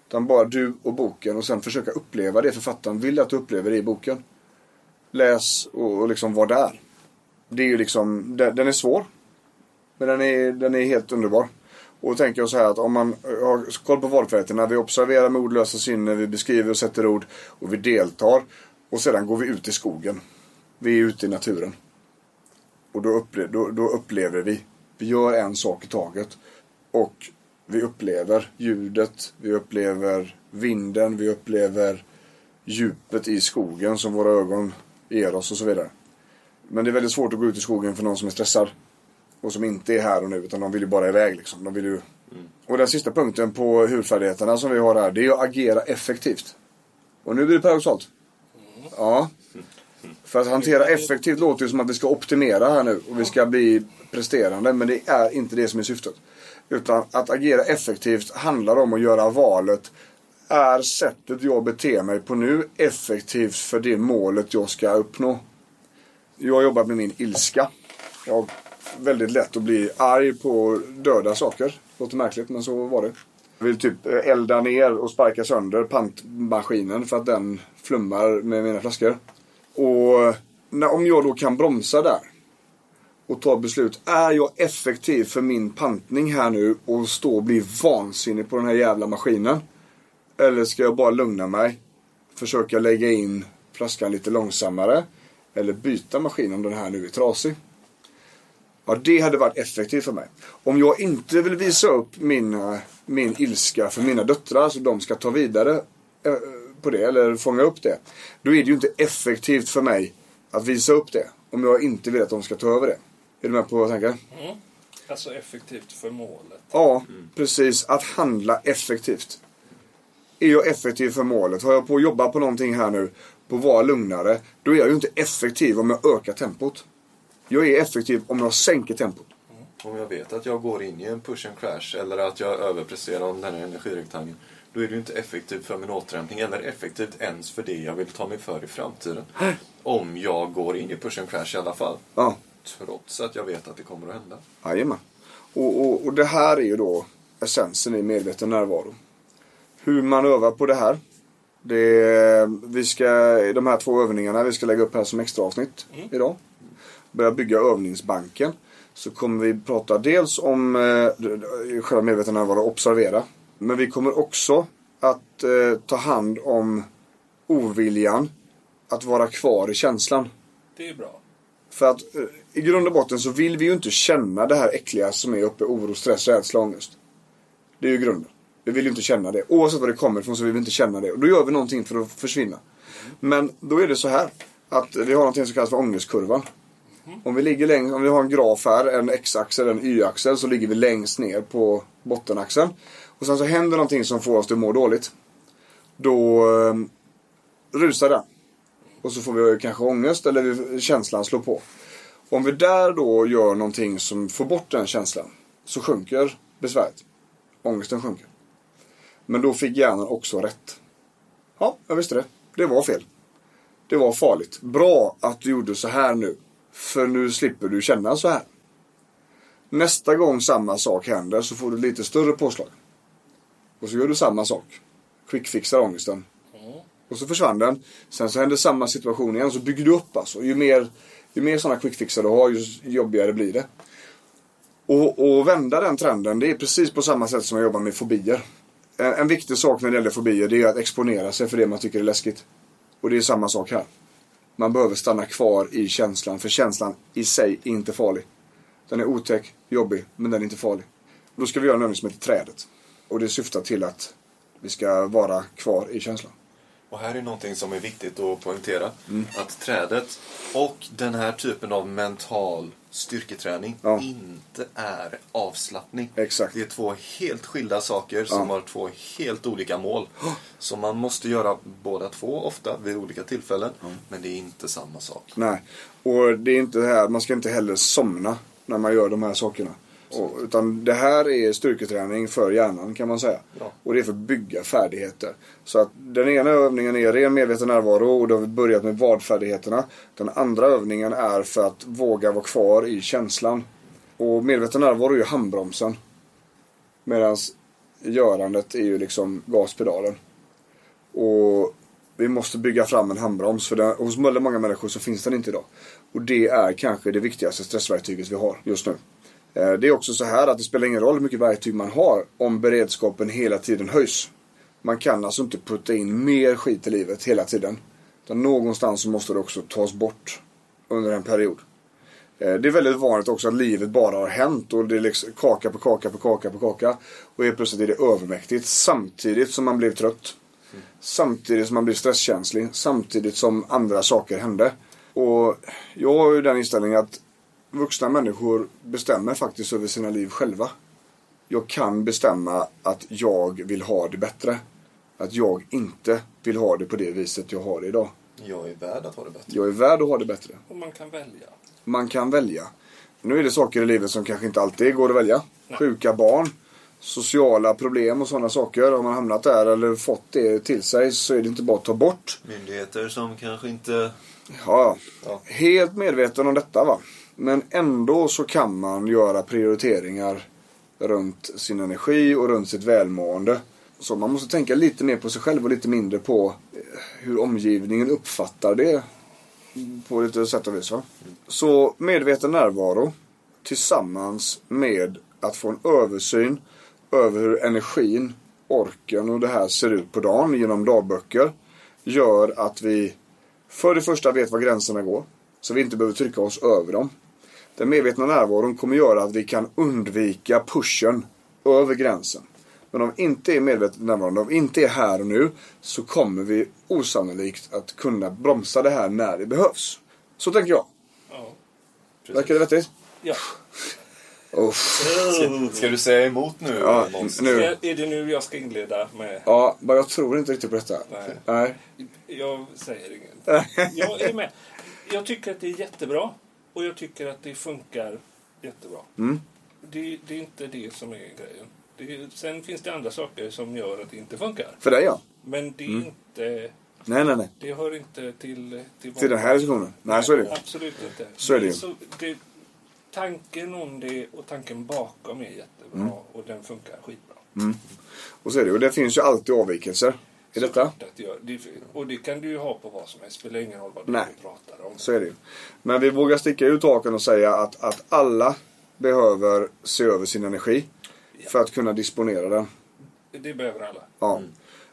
[SPEAKER 1] Utan bara du och boken och sen försöka uppleva det författaren vill att du upplever det i boken. Läs och, och liksom var där. Det är ju liksom, den, den är svår. Men den är, den är helt underbar. Och då tänker jag så här att om man eh, har koll på valfriheten. Vi observerar med ordlösa sinnen, vi beskriver och sätter ord och vi deltar. Och sedan går vi ut i skogen. Vi är ute i naturen. Och då, upple- då, då upplever vi. Vi gör en sak i taget. Och vi upplever ljudet, vi upplever vinden, vi upplever djupet i skogen som våra ögon ger oss och så vidare. Men det är väldigt svårt att gå ut i skogen för någon som är stressad. Och som inte är här och nu utan de vill ju bara iväg liksom. De vill ju... Och den sista punkten på huvudfärdigheterna som vi har här det är att agera effektivt. Och nu blir det paradoxalt. Ja. För att hantera effektivt låter ju som att vi ska optimera här nu och vi ska bli presterande. Men det är inte det som är syftet. Utan att agera effektivt handlar om att göra valet. Är sättet jag beter mig på nu effektivt för det målet jag ska uppnå? Jag har jobbat med min ilska. Jag väldigt lätt att bli arg på döda saker. Låter märkligt men så var det. Jag vill typ eh, elda ner och sparka sönder pantmaskinen för att den flummar med mina flaskor. Och eh, när, om jag då kan bromsa där och ta beslut. Är jag effektiv för min pantning här nu och stå och bli vansinnig på den här jävla maskinen? Eller ska jag bara lugna mig? Försöka lägga in flaskan lite långsammare. Eller byta maskin om den här nu är trasig. Ja, det hade varit effektivt för mig. Om jag inte vill visa upp min, eh, min ilska för mina döttrar så de ska ta vidare eh, på det eller fånga upp det. Då är det ju inte effektivt för mig att visa upp det. Om jag inte vill att de ska ta över det. Är du med på vad jag tänker?
[SPEAKER 3] Mm. Alltså effektivt för målet.
[SPEAKER 1] Ja, precis. Att handla effektivt. Är jag effektiv för målet? Har jag på att jobba på någonting här nu, på att vara lugnare, då är jag ju inte effektiv om jag ökar tempot. Jag är effektiv om jag sänker tempot.
[SPEAKER 2] Om jag vet att jag går in i en push and crash eller att jag överpresterar om den här energirektangeln. Då är det ju inte effektivt för min återhämtning eller effektivt ens för det jag vill ta mig för i framtiden. Om jag går in i push and crash i alla fall.
[SPEAKER 1] Ja.
[SPEAKER 2] Trots att jag vet att det kommer att hända.
[SPEAKER 1] Jajamän. Och, och, och det här är ju då essensen i medveten närvaro. Hur man övar på det här. Det vi ska, de här två övningarna vi ska lägga upp här som extra avsnitt idag. Börja bygga övningsbanken. Så kommer vi prata dels om eh, själva medveten närvaro, observera. Men vi kommer också att eh, ta hand om oviljan att vara kvar i känslan.
[SPEAKER 3] Det är bra.
[SPEAKER 1] För att eh, i grund och botten så vill vi ju inte känna det här äckliga som är uppe. Oro, stress, rädsla, ångest. Det är ju grunden. Vi vill ju inte känna det. Oavsett var det kommer ifrån så vill vi inte känna det. Och då gör vi någonting för att försvinna. Men då är det så här. Att vi har någonting som kallas för ångestkurvan. Om vi ligger längst, om vi har en graf här, en x-axel, en y-axel. Så ligger vi längst ner på bottenaxeln. Och sen så händer någonting som får oss att må dåligt. Då eh, rusar den. Och så får vi kanske ångest eller vi- känslan slår på. Om vi där då gör någonting som får bort den känslan så sjunker besväret. Ångesten sjunker. Men då fick hjärnan också rätt. Ja, jag visste det. Det var fel. Det var farligt. Bra att du gjorde så här nu. För nu slipper du känna så här. Nästa gång samma sak händer så får du lite större påslag. Och så gör du samma sak. Quickfixar ångesten. Och så försvann den. Sen så händer samma situation igen. Så bygger du upp alltså. Ju mer, ju mer sådana quickfixar du har ju jobbigare blir det. Och, och vända den trenden det är precis på samma sätt som jag jobbar med fobier. En, en viktig sak när det gäller fobier det är att exponera sig för det man tycker är läskigt. Och det är samma sak här. Man behöver stanna kvar i känslan. För känslan i sig är inte farlig. Den är otäck, jobbig, men den är inte farlig. Och då ska vi göra en övning som heter trädet. Och det syftar till att vi ska vara kvar i känslan.
[SPEAKER 2] Och här är någonting som är viktigt att poängtera.
[SPEAKER 1] Mm.
[SPEAKER 2] Att trädet och den här typen av mental styrketräning
[SPEAKER 1] Ja.
[SPEAKER 2] inte är avslappning.
[SPEAKER 1] Exakt.
[SPEAKER 2] Det är två helt skilda saker som
[SPEAKER 1] Ja.
[SPEAKER 2] har två helt olika mål. Så man måste göra båda två ofta vid olika tillfällen. Men det är inte samma sak.
[SPEAKER 1] Nej. Och det är inte här, man ska inte heller somna när man gör de här sakerna. Och, utan det här är styrketräning för hjärnan kan man säga.
[SPEAKER 2] Ja.
[SPEAKER 1] Och det är för att bygga färdigheter. Så att den ena övningen är ren medveten närvaro och då har vi börjat med vadfärdigheterna. Den andra övningen är för att våga vara kvar i känslan. Och medveten närvaro är ju handbromsen. Medan görandet är ju liksom gaspedalen. Och vi måste bygga fram en handbroms. För den, hos väldigt många människor så finns den inte idag. Och det är kanske det viktigaste stressverktyget vi har just nu. Eh, det är också så här att det spelar ingen roll hur mycket verktyg man har om beredskapen hela tiden höjs. Man kan alltså inte putta in mer skit i livet hela tiden. Utan någonstans så måste det också tas bort under en period. Eh, det är väldigt vanligt också att livet bara har hänt och det är liksom kaka på kaka på kaka på kaka. Och helt plötsligt är det övermäktigt samtidigt som man blev trött. Samtidigt som man blir stresskänslig. Samtidigt som andra saker hände. Och jag har ju den inställningen att vuxna människor bestämmer faktiskt över sina liv själva. Jag kan bestämma att jag vill ha det bättre. Att jag inte vill ha det på det viset jag har det idag.
[SPEAKER 2] Jag är värd att ha det bättre.
[SPEAKER 1] Jag är värd att ha det bättre.
[SPEAKER 3] Och man kan välja.
[SPEAKER 1] Man kan välja. Nu är det saker i livet som kanske inte alltid går att välja. Sjuka barn, sociala problem och sådana saker. Har man hamnat där eller fått det till sig så är det inte bara att ta bort.
[SPEAKER 2] Myndigheter som kanske inte...
[SPEAKER 1] Ja,
[SPEAKER 2] Ja.
[SPEAKER 1] helt medveten om detta va. Men ändå så kan man göra prioriteringar runt sin energi och runt sitt välmående. Så man måste tänka lite mer på sig själv och lite mindre på eh, hur omgivningen uppfattar det. På lite sätt och vis va. Så medveten närvaro tillsammans med att få en översyn över hur energin, orken och det här ser ut på dagen genom dagböcker gör att vi för det första vet var gränserna går. Så vi inte behöver trycka oss över dem. Den medvetna närvaron kommer göra att vi kan undvika pushen över gränsen. Men om vi inte är medvetet närvarande, om vi inte är här och nu, så kommer vi osannolikt att kunna bromsa det här när det behövs. Så tänker jag.
[SPEAKER 3] Ja.
[SPEAKER 1] Verkar det vettigt?
[SPEAKER 3] ja.
[SPEAKER 1] Oh.
[SPEAKER 2] Ska du säga emot nu
[SPEAKER 1] Ja, nu.
[SPEAKER 3] Är, är det nu jag ska inleda med...
[SPEAKER 1] Ja, men jag tror inte riktigt på detta.
[SPEAKER 3] Nej.
[SPEAKER 1] Nej.
[SPEAKER 3] Jag säger inget. Jag är med. Jag tycker att det är jättebra. Och jag tycker att det funkar jättebra.
[SPEAKER 1] Mm.
[SPEAKER 3] Det, det är inte det som är grejen. Det, sen finns det andra saker som gör att det inte funkar.
[SPEAKER 1] För dig ja.
[SPEAKER 3] Men det är
[SPEAKER 1] Mm.
[SPEAKER 3] inte...
[SPEAKER 1] Nej, nej, nej.
[SPEAKER 3] Det hör inte till... Till,
[SPEAKER 1] Till den här diskussionen. Nej, så är det.
[SPEAKER 3] Absolut inte.
[SPEAKER 1] Så är det ju.
[SPEAKER 3] Så det, tanken om det och tanken bakom är jättebra.
[SPEAKER 1] Mm.
[SPEAKER 3] Och den funkar skitbra.
[SPEAKER 1] Och så är det. Och det finns ju alltid avvikelser detta.
[SPEAKER 3] Att det gör, det, och det kan du ju ha på vad som helst. Spelar ingen roll vad du
[SPEAKER 1] Nej.
[SPEAKER 3] pratar om.
[SPEAKER 1] Så är det ju. Men vi vågar sticka ut hakan och säga att, att alla behöver se över sin energi. För att kunna disponera den.
[SPEAKER 3] Det behöver alla.
[SPEAKER 1] Ja.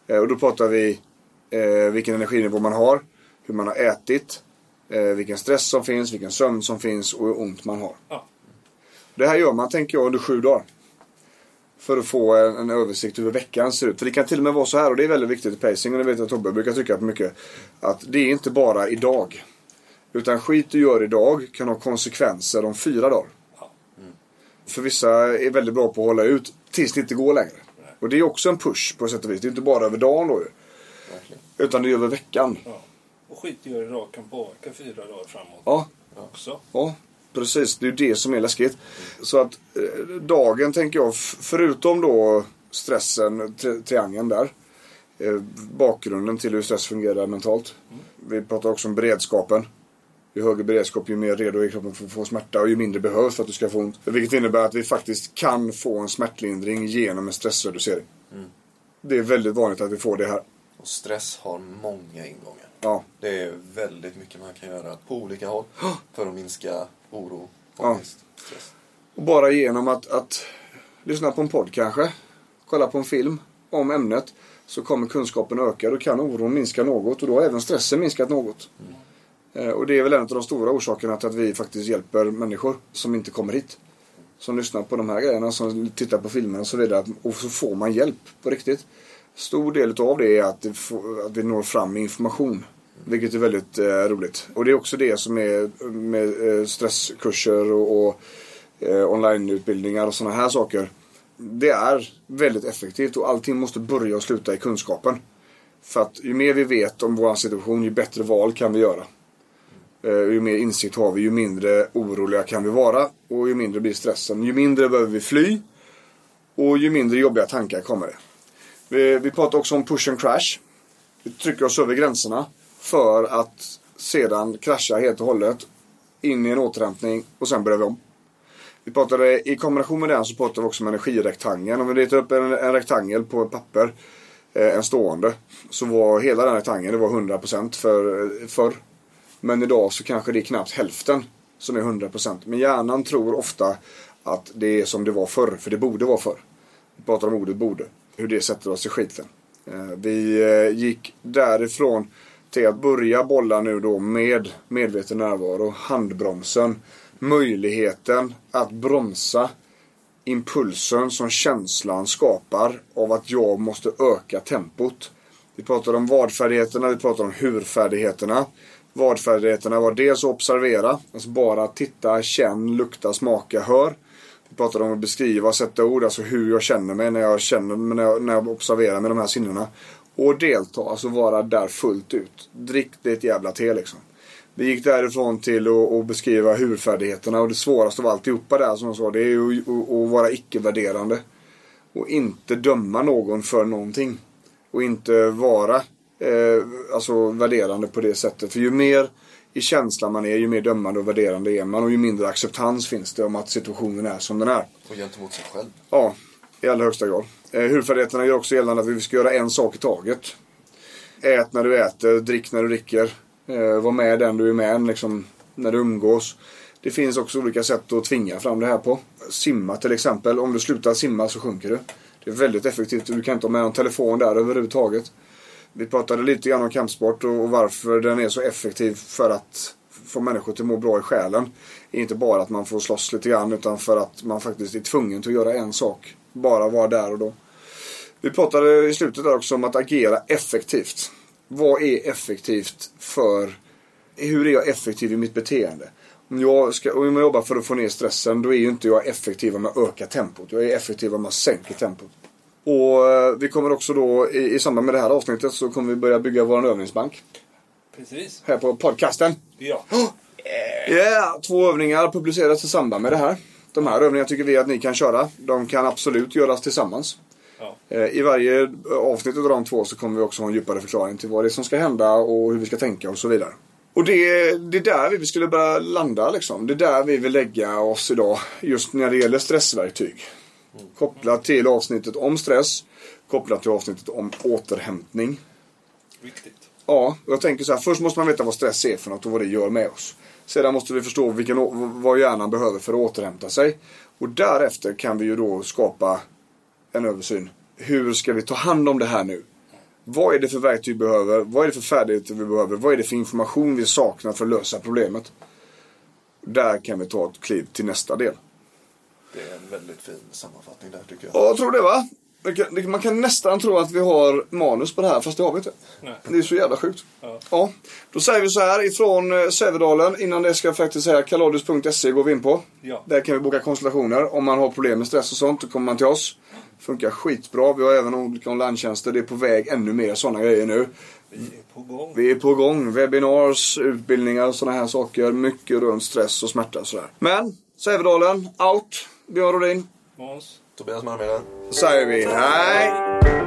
[SPEAKER 1] Eh, Och då pratar vi eh, vilken energinivå man har. Hur man har ätit. Eh, vilken stress som finns, vilken sömn som finns och hur ont man har.
[SPEAKER 3] Ja.
[SPEAKER 1] Det här gör man, tänker jag, under sju dagar. För att få en, en översikt över hur veckan ser ut. För det kan till och med vara så här, och det är väldigt viktigt i pacing, och det vet jag att Tobbe brukar trycka på mycket. Att det är inte bara idag. Utan skit du gör idag kan ha konsekvenser om fyra dagar.
[SPEAKER 3] Ja.
[SPEAKER 1] För vissa är väldigt bra på att hålla ut tills det inte går längre. Och det är också en push på sätt och vis. Det är inte bara över dagen då ju. Utan det är över veckan.
[SPEAKER 3] Ja. Och skit du gör idag kan påverka fyra dagar framåt
[SPEAKER 1] Ja,
[SPEAKER 3] också.
[SPEAKER 1] ja precis. Det är ju det som är läskigt. Så att eh, dagen tänker jag, förutom då stressen, tri triangeln där. Eh, bakgrunden till hur stress fungerar mentalt. Vi pratar också om beredskapen. Ju högre beredskap, ju mer redo är kroppen för att få smärta och ju mindre behövs för att du ska få ont. Vilket innebär att vi faktiskt kan få en smärtlindring genom en stressreducering. Det är väldigt vanligt att vi får det här.
[SPEAKER 2] Och stress har många ingångar.
[SPEAKER 1] Ja,
[SPEAKER 2] Det är väldigt mycket man kan göra på olika håll för att minska oro,
[SPEAKER 1] Ja.
[SPEAKER 2] ångest, stress.
[SPEAKER 1] Och bara genom att, att lyssna på en podd kanske, kolla på en film om ämnet, så kommer kunskapen öka. Då kan oron minska något och då har även stressen minskat något. Eh, Och det är väl en av de stora orsakerna till att vi faktiskt hjälper människor som inte kommer hit. Som lyssnar på de här grejerna, som tittar på filmer och så vidare. Och så får man hjälp på riktigt. Stor del av det är att vi når fram med information. Vilket är väldigt eh, roligt. Och det är också det som är med eh, stresskurser och, och eh, onlineutbildningar och sådana här saker. Det är väldigt effektivt och allting måste börja och sluta i kunskapen. För att ju mer vi vet om vår situation, ju bättre val kan vi göra. Eh, ju mer insikt har vi, ju mindre oroliga kan vi vara. Och ju mindre blir stressen. Ju mindre behöver vi fly. Och ju mindre jobbiga tankar kommer det. Vi, vi pratar också om push and crash. Vi trycker oss över gränserna. För att sedan krascha helt och hållet. In i en återhämtning och sen börjar vi om. Vi pratade, I kombination med den så pratade vi också om energirektangeln. Om vi letar upp en, en rektangel på ett papper. Eh, en stående. Så var hela den rektangeln det var 100% för, eh, förr. Men idag så kanske det är knappt hälften som är 100%. Men hjärnan tror ofta att det är som det var förr. För det borde vara förr. Vi pratar om ordet borde. Hur det sätter oss i skiten. Eh, vi eh, gick därifrån till att börja bolla nu då med medveten närvaro. Handbromsen. Möjligheten att bromsa impulsen som känslan skapar av att jag måste öka tempot. Vi pratar om vadfärdigheterna, vi pratar om hurfärdigheterna. Vadfärdigheterna var dels att observera, alltså bara titta, känn, lukta, smaka, hör. Vi pratade om att beskriva, sätta ord, alltså hur jag känner mig när jag känner när jag, när jag observerar med de här sinnena. Och delta, alltså vara där fullt ut. Drick det ett jävla te liksom. Vi gick därifrån till att beskriva hurfärdigheterna och det svåraste av alltihopa där som jag sa det är ju att vara icke-värderande. Och inte döma någon för någonting. Och inte vara eh, alltså värderande på det sättet. För ju mer i känslan man är, ju mer dömande och värderande är man och ju mindre acceptans finns det om att situationen är som den är.
[SPEAKER 2] Och gentemot sig själv.
[SPEAKER 1] Ja, i allra högsta grad. Eh, hudfärdigheterna gör också gällande att vi ska göra en sak i taget. Ät när du äter, drick när du dricker. Eh, var med den du är med liksom, när du umgås. Det finns också olika sätt att tvinga fram det här på. Simma till exempel. Om du slutar simma så sjunker du. Det är väldigt effektivt. Du kan inte ha med en telefon där överhuvudtaget. Vi pratade lite grann om kampsport och varför den är så effektiv för att få människor till att må bra i själen. Det är inte bara att man får slåss lite grann utan för att man faktiskt är tvungen till att göra en sak. Bara vara där och då. Vi pratade i slutet där också om att agera effektivt. Vad är effektivt för... Hur är jag effektiv i mitt beteende? Om jag, ska, om jag jobbar för att få ner stressen då är ju inte jag effektiv om jag ökar tempot. Jag är effektiv om jag sänker tempot. Och eh, vi kommer också då i, i samband med det här avsnittet så kommer vi börja bygga vår övningsbank.
[SPEAKER 3] Precis.
[SPEAKER 1] Här på podcasten.
[SPEAKER 3] Ja.
[SPEAKER 1] Ja, yeah, två övningar publiceras i samband med det här. De här övningarna tycker vi att ni kan köra. De kan absolut göras tillsammans.
[SPEAKER 3] Ja.
[SPEAKER 1] Eh, I varje avsnitt av de två så kommer vi också ha en djupare förklaring till vad det är som ska hända och hur vi ska tänka och så vidare. Och det, det är där vi skulle börja landa liksom. Det är där vi vill lägga oss idag. Just när det gäller stressverktyg. Kopplat till avsnittet om stress. Kopplat till avsnittet om återhämtning.
[SPEAKER 3] Viktigt.
[SPEAKER 1] Ja, och jag tänker så här. Först måste man veta vad stress är för något och vad det gör med oss. Sedan måste vi förstå vilken, vad hjärnan behöver för att återhämta sig. Och därefter kan vi ju då skapa en översyn. Hur ska vi ta hand om det här nu? Vad är det för verktyg vi behöver? Vad är det för färdigheter vi behöver? Vad är det för information vi saknar för att lösa problemet? Där kan vi ta ett kliv till nästa del.
[SPEAKER 2] Det är en väldigt fin sammanfattning där tycker jag.
[SPEAKER 1] Ja, jag tror det va? Man kan nästan tro att vi har manus på det här fast det har vi inte.
[SPEAKER 3] Nej.
[SPEAKER 1] Det är så jävla sjukt.
[SPEAKER 3] Ja.
[SPEAKER 1] Ja, då säger vi så här ifrån eh, Sävedalen. Innan det ska jag faktiskt säga kaladius.se går vi in på.
[SPEAKER 3] Ja.
[SPEAKER 1] Där kan vi boka konsultationer. Om man har problem med stress och sånt då kommer man till oss. Funkar skitbra. Vi har även olika online-tjänster. Det är på väg ännu mer sådana grejer nu.
[SPEAKER 3] Vi är på gång.
[SPEAKER 1] Vi är på gång. Webinars, utbildningar och sådana här saker. Mycket runt stress och smärta och sådär. Men, Sävedalen, out. Björn Rodin.
[SPEAKER 3] Måns.
[SPEAKER 2] Tobias Malmheden.
[SPEAKER 1] Så säger vi hej.